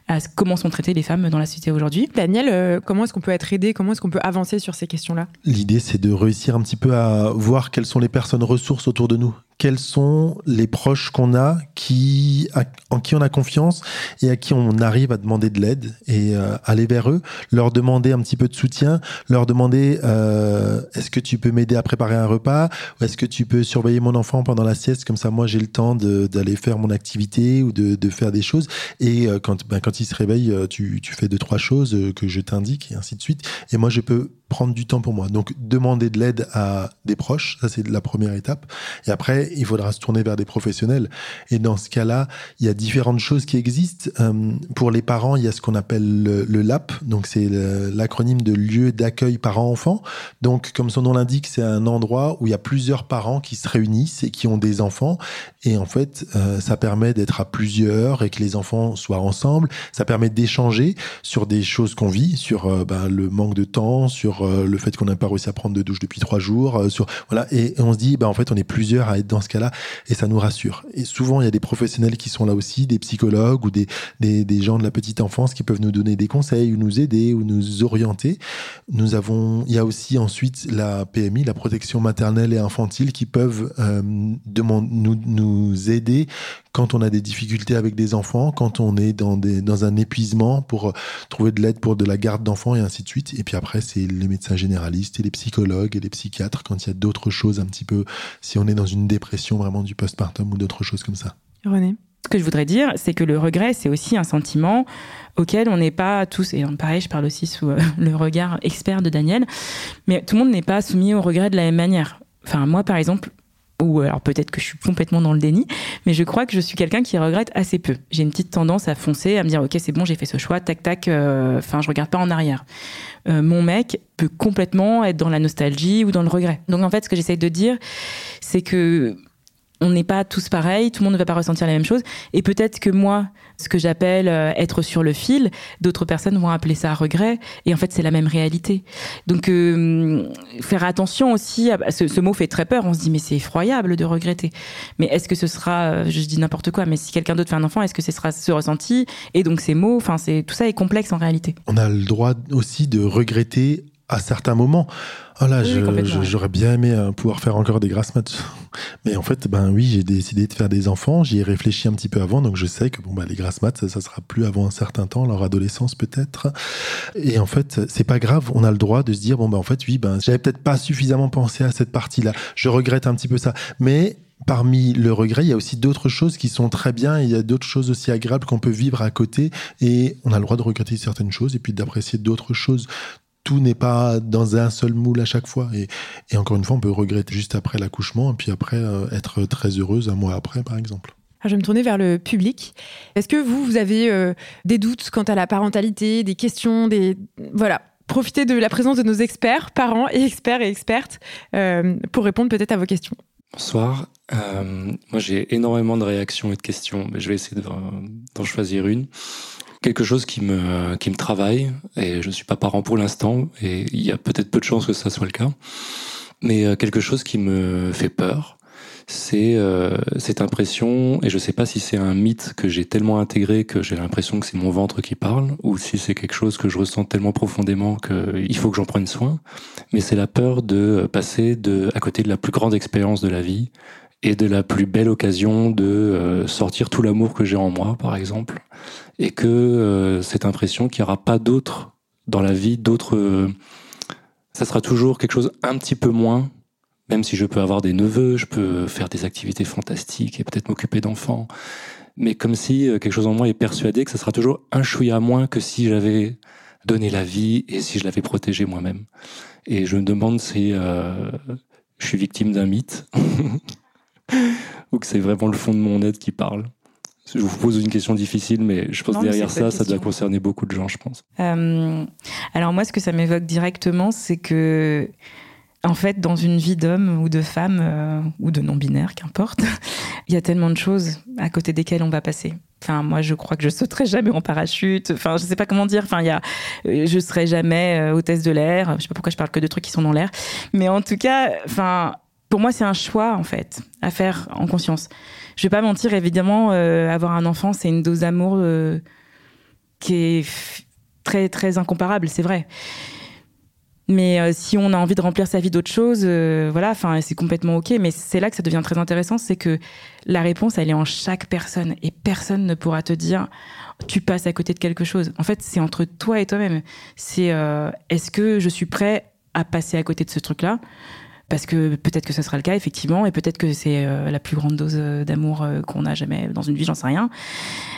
à comment sont traitées les femmes dans la société aujourd'hui. Daniel, comment est-ce qu'on peut être aidé? Comment est-ce qu'on peut avancer sur ces questions-là? L'idée, c'est de réussir un petit peu à voir quelles sont les personnes ressources autour de nous quels sont les proches qu'on a qui en qui on a confiance et à qui on arrive à demander de l'aide et euh, aller vers eux, leur demander un petit peu de soutien, leur demander euh, est-ce que tu peux m'aider à préparer un repas ou est-ce que tu peux surveiller mon enfant pendant la sieste comme ça moi j'ai le temps d'aller faire mon activité ou de, faire des choses et euh, quand ben, quand il se réveille tu, tu fais deux trois choses que je t'indique et ainsi de suite et moi je peux prendre du temps pour moi. Donc demander de l'aide à des proches, ça c'est la première étape. Et après, il faudra se tourner vers des professionnels. Et dans ce cas-là, il y a différentes choses qui existent. Euh, pour les parents, il y a ce qu'on appelle le, LAP, donc c'est l'acronyme de lieu d'accueil parents-enfants. Donc comme son nom l'indique, c'est un endroit où il y a plusieurs parents qui se réunissent et qui ont des enfants. Et en fait, euh, ça permet d'être à plusieurs et que les enfants soient ensemble. Ça permet d'échanger sur des choses qu'on vit, sur euh, ben, le manque de temps, sur le fait qu'on n'a pas réussi à prendre de douche depuis trois jours, sur voilà, et, on se dit, bah en fait, on est plusieurs à être dans ce cas-là, et ça nous rassure. Et souvent, il y a des professionnels qui sont là aussi, des psychologues ou des, des, des gens de la petite enfance qui peuvent nous donner des conseils ou nous aider ou nous orienter. Nous avons, il y a aussi ensuite la PMI, la protection maternelle et infantile, qui peuvent euh, nous, nous aider quand on a des difficultés avec des enfants, quand on est dans, des, dans un épuisement pour euh, trouver de l'aide pour de la garde d'enfants et ainsi de suite. Et puis après, c'est les médecins généralistes et les psychologues et les psychiatres quand il y a d'autres choses un petit peu, si on est dans une dépression vraiment du postpartum ou d'autres choses comme ça. René ce que je voudrais dire, c'est que le regret, c'est aussi un sentiment auquel on n'est pas tous, et pareil, je parle aussi sous euh, le regard expert de Daniel, mais tout le monde n'est pas soumis au regret de la même manière. Enfin, moi, par exemple, ou alors peut-être que je suis complètement dans le déni, mais je crois que je suis quelqu'un qui regrette assez peu. J'ai une petite tendance à foncer, à me dire ok c'est bon j'ai fait ce choix, tac tac, euh, enfin je regarde pas en arrière. Euh, mon mec peut complètement être dans la nostalgie ou dans le regret. Donc en fait ce que j'essaye de dire, c'est que on n'est pas tous pareils, tout le monde ne va pas ressentir la même chose. Et peut-être que moi, ce que j'appelle euh, être sur le fil, d'autres personnes vont appeler ça regret. Et en fait, c'est la même réalité. Donc, euh, faire attention aussi. À, ce, ce, mot fait très peur. On se dit, mais c'est effroyable de regretter. Mais est-ce que ce sera, euh, je dis n'importe quoi, mais si quelqu'un d'autre fait un enfant, est-ce que ce sera ce ressenti? Et donc, ces mots, enfin, tout ça est complexe en réalité. On a le droit aussi de regretter à certains moments. Oh là, j'aurais bien aimé euh, pouvoir faire encore des grasses maths. Mais en fait, ben oui, j'ai décidé de faire des enfants. J'y ai réfléchi un petit peu avant, donc je sais que bon, ben, les grasses maths, ça, ça, sera plus avant un certain temps, leur adolescence peut-être. Et en fait, c'est pas grave. On a le droit de se dire bon ben en fait, oui, ben j'avais peut-être pas suffisamment pensé à cette partie-là. Je regrette un petit peu ça, mais parmi le regret, il y a aussi d'autres choses qui sont très bien. Il y a d'autres choses aussi agréables qu'on peut vivre à côté. Et on a le droit de regretter certaines choses et puis d'apprécier d'autres choses tout n'est pas dans un seul moule à chaque fois. Et, et encore une fois, on peut regretter juste après l'accouchement, et puis après euh, être très heureuse un mois après, par exemple. Ah, je vais me tourner vers le public. Est-ce que vous, vous avez euh, des doutes quant à la parentalité, des questions, des voilà, profitez de la présence de nos experts, parents et experts et expertes, euh, pour répondre peut-être à vos questions. Bonsoir. Euh, moi, j'ai énormément de réactions et de questions, mais je vais essayer d'en choisir une. Quelque chose qui me, qui me travaille, et je ne suis pas parent pour l'instant, et il y a peut-être peu de chances que ça soit le cas, mais quelque chose qui me fait peur, c'est euh, cette impression, et je ne sais pas si c'est un mythe que j'ai tellement intégré que j'ai l'impression que c'est mon ventre qui parle, ou si c'est quelque chose que je ressens tellement profondément qu'il faut que j'en prenne soin, mais c'est la peur de passer de, à côté de la plus grande expérience de la vie et de la plus belle occasion de euh, sortir tout l'amour que j'ai en moi, par exemple, et que euh, cette impression qu'il n'y aura pas d'autre dans la vie, d'autres... ça sera toujours quelque chose un petit peu moins même si je peux avoir des neveux, je peux faire des activités fantastiques et peut-être m'occuper d'enfants. Mais comme si euh, quelque chose en moi est persuadé que ça sera toujours un chouïa moins que si j'avais donné la vie et si je l'avais protégé moi-même. Et je me demande si euh, je suis victime d'un mythe ou que c'est vraiment le fond de mon être qui parle. Je vous pose une question difficile, mais je pense que derrière ça, ça doit concerner beaucoup de gens, je pense. Euh, alors moi, ce que ça m'évoque directement, c'est que en fait, dans une vie d'homme ou de femme euh, ou de non-binaire, qu'importe, il y a tellement de choses à côté desquelles on va passer. Enfin, moi, je crois que je sauterai jamais en parachute. Enfin, je sais pas comment dire. Enfin, il y a, euh, je serai jamais hôtesse de l'air. Je sais pas pourquoi je parle que de trucs qui sont dans l'air. Mais en tout cas, enfin, pour moi, c'est un choix en fait à faire en conscience. Je vais pas mentir, évidemment, avoir un enfant, c'est une dose d'amour qui est très très incomparable, c'est vrai. Mais euh, si on a envie de remplir sa vie d'autre chose, euh, voilà, enfin, c'est complètement ok. Mais c'est là que ça devient très intéressant, c'est que la réponse, elle est en chaque personne, et personne ne pourra te dire tu passes à côté de quelque chose. En fait, c'est entre toi et toi-même. C'est euh, est-ce que je suis prêt à passer à côté de ce truc-là? Parce que peut-être que ce sera le cas effectivement et peut-être que c'est la plus grande dose d'amour qu'on a jamais dans une vie j'en sais rien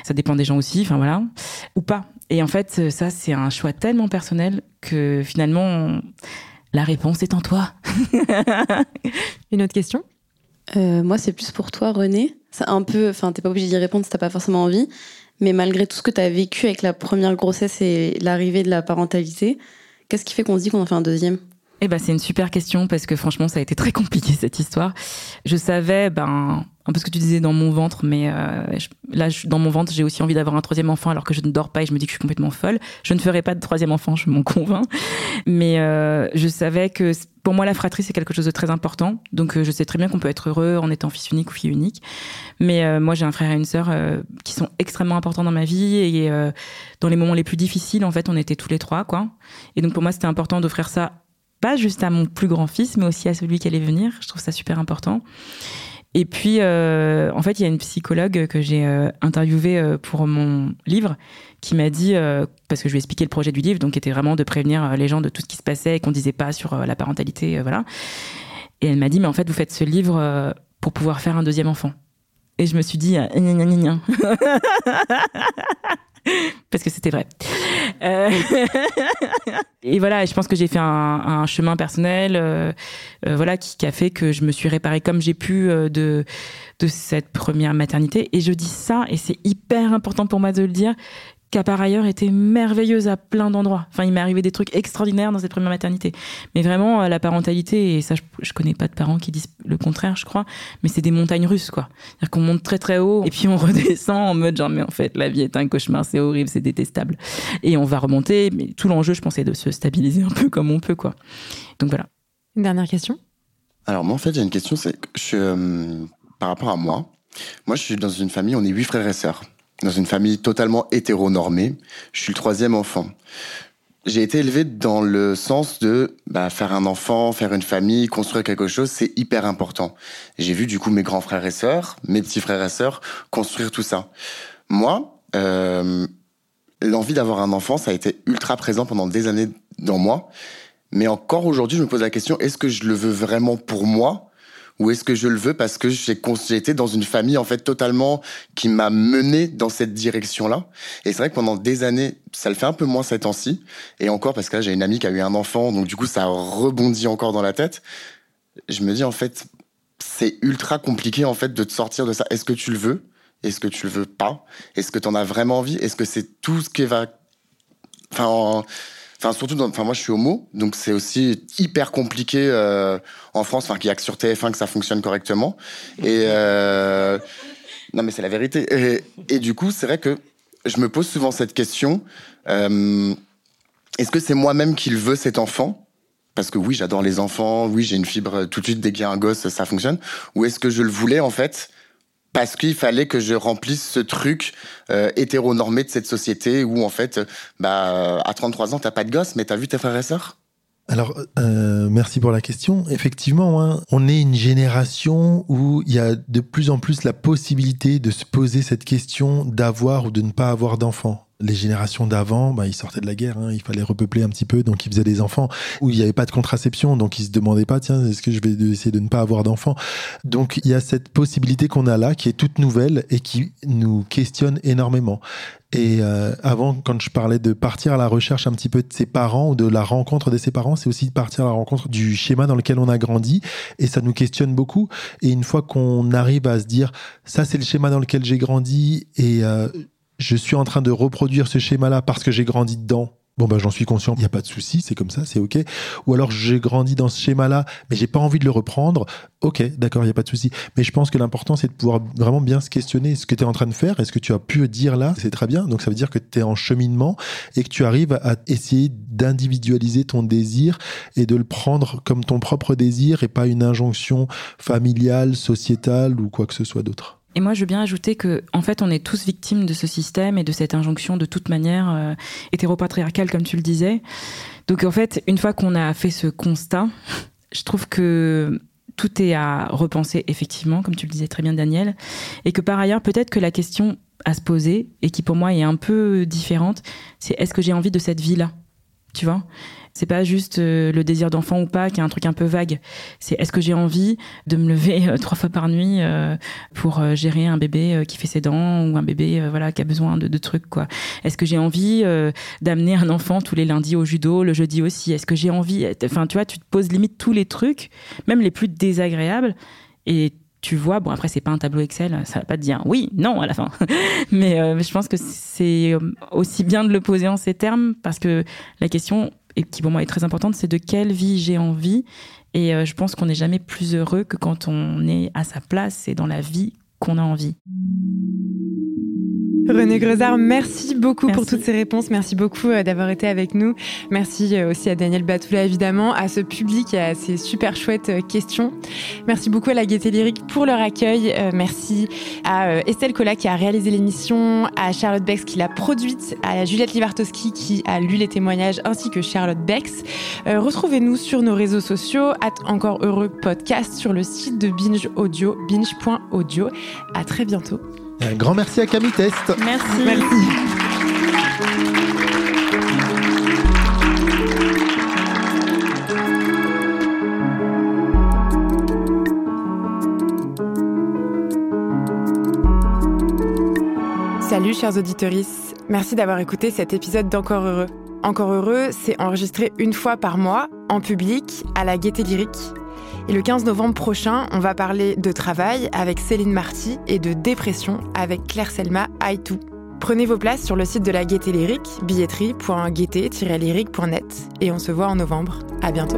ça dépend des gens aussi enfin voilà ou pas et en fait, ça, c'est un choix tellement personnel que finalement, la réponse est en toi. Une autre question? Euh, Moi, c'est plus pour toi, René. C'est un peu, enfin, t'es pas obligé d'y répondre si t'as pas forcément envie. Mais malgré tout ce que tu as vécu avec la première grossesse et l'arrivée de la parentalité, qu'est-ce qui fait qu'on se dit qu'on en fait un deuxième? Eh ben, c'est une super question parce que franchement, ça a été très compliqué cette histoire. Je savais, ben, un peu ce que tu disais dans mon ventre, mais euh, là, dans mon ventre, j'ai aussi envie d'avoir un troisième enfant alors que je ne dors pas et je me dis que je suis complètement folle. Je ne ferai pas de troisième enfant, je m'en convainc. Mais euh, je savais que pour moi, la fratrie, c'est quelque chose de très important. Donc, euh, je sais très bien qu'on peut être heureux en étant fils unique ou fille unique. Mais moi, j'ai un frère et une sœur qui sont extrêmement importants dans ma vie et dans les moments les plus difficiles, en fait, on était tous les trois, quoi. Et donc, pour moi, c'était important d'offrir ça pas juste à mon plus grand fils, mais aussi à celui qui allait venir. Je trouve ça super important. Et puis, euh, en fait, il y a une psychologue que j'ai euh, interviewée euh, pour mon livre qui m'a dit, parce que je lui ai expliqué le projet du livre, donc qui était vraiment de prévenir les gens de tout ce qui se passait et qu'on disait pas sur la parentalité, voilà. Et elle m'a dit, mais en fait, vous faites ce livre pour pouvoir faire un deuxième enfant. Et je me suis dit, parce que c'était vrai. Euh, et voilà, je pense que j'ai fait un, chemin personnel, euh, euh, voilà, qui, a fait que je me suis réparée comme j'ai pu de de cette première maternité. Et je dis ça, et c'est hyper important pour moi de le dire, qui a par ailleurs été merveilleuse à plein d'endroits. Enfin, il m'est arrivé des trucs extraordinaires dans cette première maternité. Mais vraiment, euh, la parentalité, et ça, je, je connais pas de parents qui disent le contraire, je crois, mais c'est des montagnes russes, quoi. C'est-à-dire qu'on monte très très haut, et puis on redescend en mode genre, mais en fait, la vie est un cauchemar, c'est horrible, c'est détestable. Et on va remonter, mais tout l'enjeu, je pensais, de se stabiliser un peu comme on peut, quoi. Donc voilà. Une dernière question? Alors, moi, en fait, j'ai une question, c'est je, euh, par rapport à moi. Moi, je suis dans une famille, on est huit frères et sœurs dans une famille totalement hétéronormée. Je suis le troisième enfant. J'ai été élevé dans le sens de bah, faire un enfant, faire une famille, construire quelque chose, c'est hyper important. J'ai vu du coup mes grands frères et sœurs, mes petits frères et sœurs construire tout ça. Moi, euh, l'envie d'avoir un enfant, ça a été ultra présent pendant des années dans moi. Mais encore aujourd'hui, je me pose la question est-ce que je le veux vraiment pour moi? Ou est-ce que je le veux parce que j'ai été dans une famille en fait totalement qui m'a mené dans cette direction-là. Et c'est vrai que pendant des années, ça le fait un peu moins ces temps-ci. Et encore parce que là, j'ai une amie qui a eu un enfant, donc du coup, ça rebondit encore dans la tête. Je me dis en fait, c'est ultra compliqué en fait de te sortir de ça. Est-ce que tu le veux? Est-ce que tu le veux pas? Est-ce que tu en as vraiment envie? Est-ce que c'est tout ce qui va Enfin, Enfin, surtout, dans, enfin, moi, je suis homo, donc c'est aussi hyper compliqué euh, en France. Enfin, qu'il y a que sur TF1 que ça fonctionne correctement. Et euh, non, mais c'est la vérité. Et, du coup, c'est vrai que je me pose souvent cette question euh, est-ce que c'est moi-même qui le veux cet enfant? Parce que oui, j'adore les enfants. Oui, j'ai une fibre tout de suite dès qu'il y a un gosse, ça fonctionne. Ou est-ce que je le voulais en fait parce qu'il fallait que je remplisse ce truc euh, hétéronormé de cette société où en fait, bah, à 33 ans, t'as pas de gosse, mais t'as vu tes frères et sœurs? Alors, euh, merci pour la question. Effectivement, hein, on est une génération où il y a de plus en plus la possibilité de se poser cette question d'avoir ou de ne pas avoir d'enfants les générations d'avant, bah, ils sortaient de la guerre, hein, il fallait repeupler un petit peu, donc ils faisaient des enfants où il n'y avait pas de contraception, donc ils se demandaient pas, tiens, est-ce que je vais essayer de ne pas avoir d'enfants? Donc il y a cette possibilité qu'on a là, qui est toute nouvelle et qui nous questionne énormément. Et euh, avant, quand je parlais de partir à la recherche un petit peu de ses parents ou de la rencontre de ses parents, c'est aussi de partir à la rencontre du schéma dans lequel on a grandi. Et ça nous questionne beaucoup. Et une fois qu'on arrive à se dire, ça c'est le schéma dans lequel j'ai grandi et euh, je suis en train de reproduire ce schéma-là parce que j'ai grandi dedans. Bon ben j'en suis conscient, il n'y a pas de souci, c'est comme ça, c'est ok. Ou alors j'ai grandi dans ce schéma-là, mais j'ai pas envie de le reprendre. Ok, d'accord, il n'y a pas de souci. Mais je pense que l'important c'est de pouvoir vraiment bien se questionner ce que tu es en train de faire, est-ce que tu as pu dire là, c'est très bien. Donc ça veut dire que tu es en cheminement et que tu arrives à essayer d'individualiser ton désir et de le prendre comme ton propre désir et pas une injonction familiale, sociétale ou quoi que ce soit d'autre. Et moi, je veux bien ajouter que, en fait, on est tous victimes de ce système et de cette injonction de toute manière euh, hétéropatriarcale, comme tu le disais. Donc, en fait, une fois qu'on a fait ce constat, je trouve que tout est à repenser, effectivement, comme tu le disais très bien, Daniel. Et que par ailleurs, peut-être que la question à se poser, et qui pour moi est un peu différente, c'est est-ce que j'ai envie de cette vie-là? Tu vois? C'est pas juste euh, le désir d'enfant ou pas, qui est un truc un peu vague. C'est est-ce que j'ai envie de me lever euh, trois fois par nuit euh, pour gérer un bébé qui fait ses dents ou un bébé voilà qui a besoin de, trucs quoi. Est-ce que j'ai envie d'amener un enfant tous les lundis au judo, le jeudi aussi? Est-ce que j'ai envie, enfin tu vois, tu te poses limite tous les trucs, même les plus désagréables, et tu vois, bon après c'est pas un tableau Excel, ça va pas te dire oui, non à la fin. Mais je pense que c'est aussi bien de le poser en ces termes parce que la question et qui pour moi est très importante, c'est de quelle vie j'ai envie. Et euh, je pense qu'on n'est jamais plus heureux que quand on est à sa place et dans la vie qu'on a envie. René Grezard, merci beaucoup pour toutes ces réponses. Merci beaucoup euh, d'avoir été avec nous. Merci euh, aussi à Daniel Batoula, évidemment, à ce public et à ces super chouettes euh, questions. Merci beaucoup à la Gaieté Lyrique pour leur accueil. Merci à Estelle Collat qui a réalisé l'émission, à Charlotte Bex qui l'a produite, à Juliette Livartowski qui a lu les témoignages, ainsi que Charlotte Bex. Retrouvez-nous sur nos réseaux sociaux, at Encore Heureux Podcast, sur le site de Binge Audio, binge.audio. À très bientôt. Un grand merci à Camille Test. Merci. Merci. Salut chers auditeurs, merci d'avoir écouté cet épisode d'Encore Heureux. Encore Heureux, c'est enregistré une fois par mois, en public, à la Gaieté Lyrique, et le 15 novembre prochain, on va parler de travail avec Céline Marty et de dépression avec Claire Selma Aitou. Prenez vos places sur le site de la Gaieté Lyrique, billetterie.gaieté-lyrique.net et on se voit en novembre. À bientôt.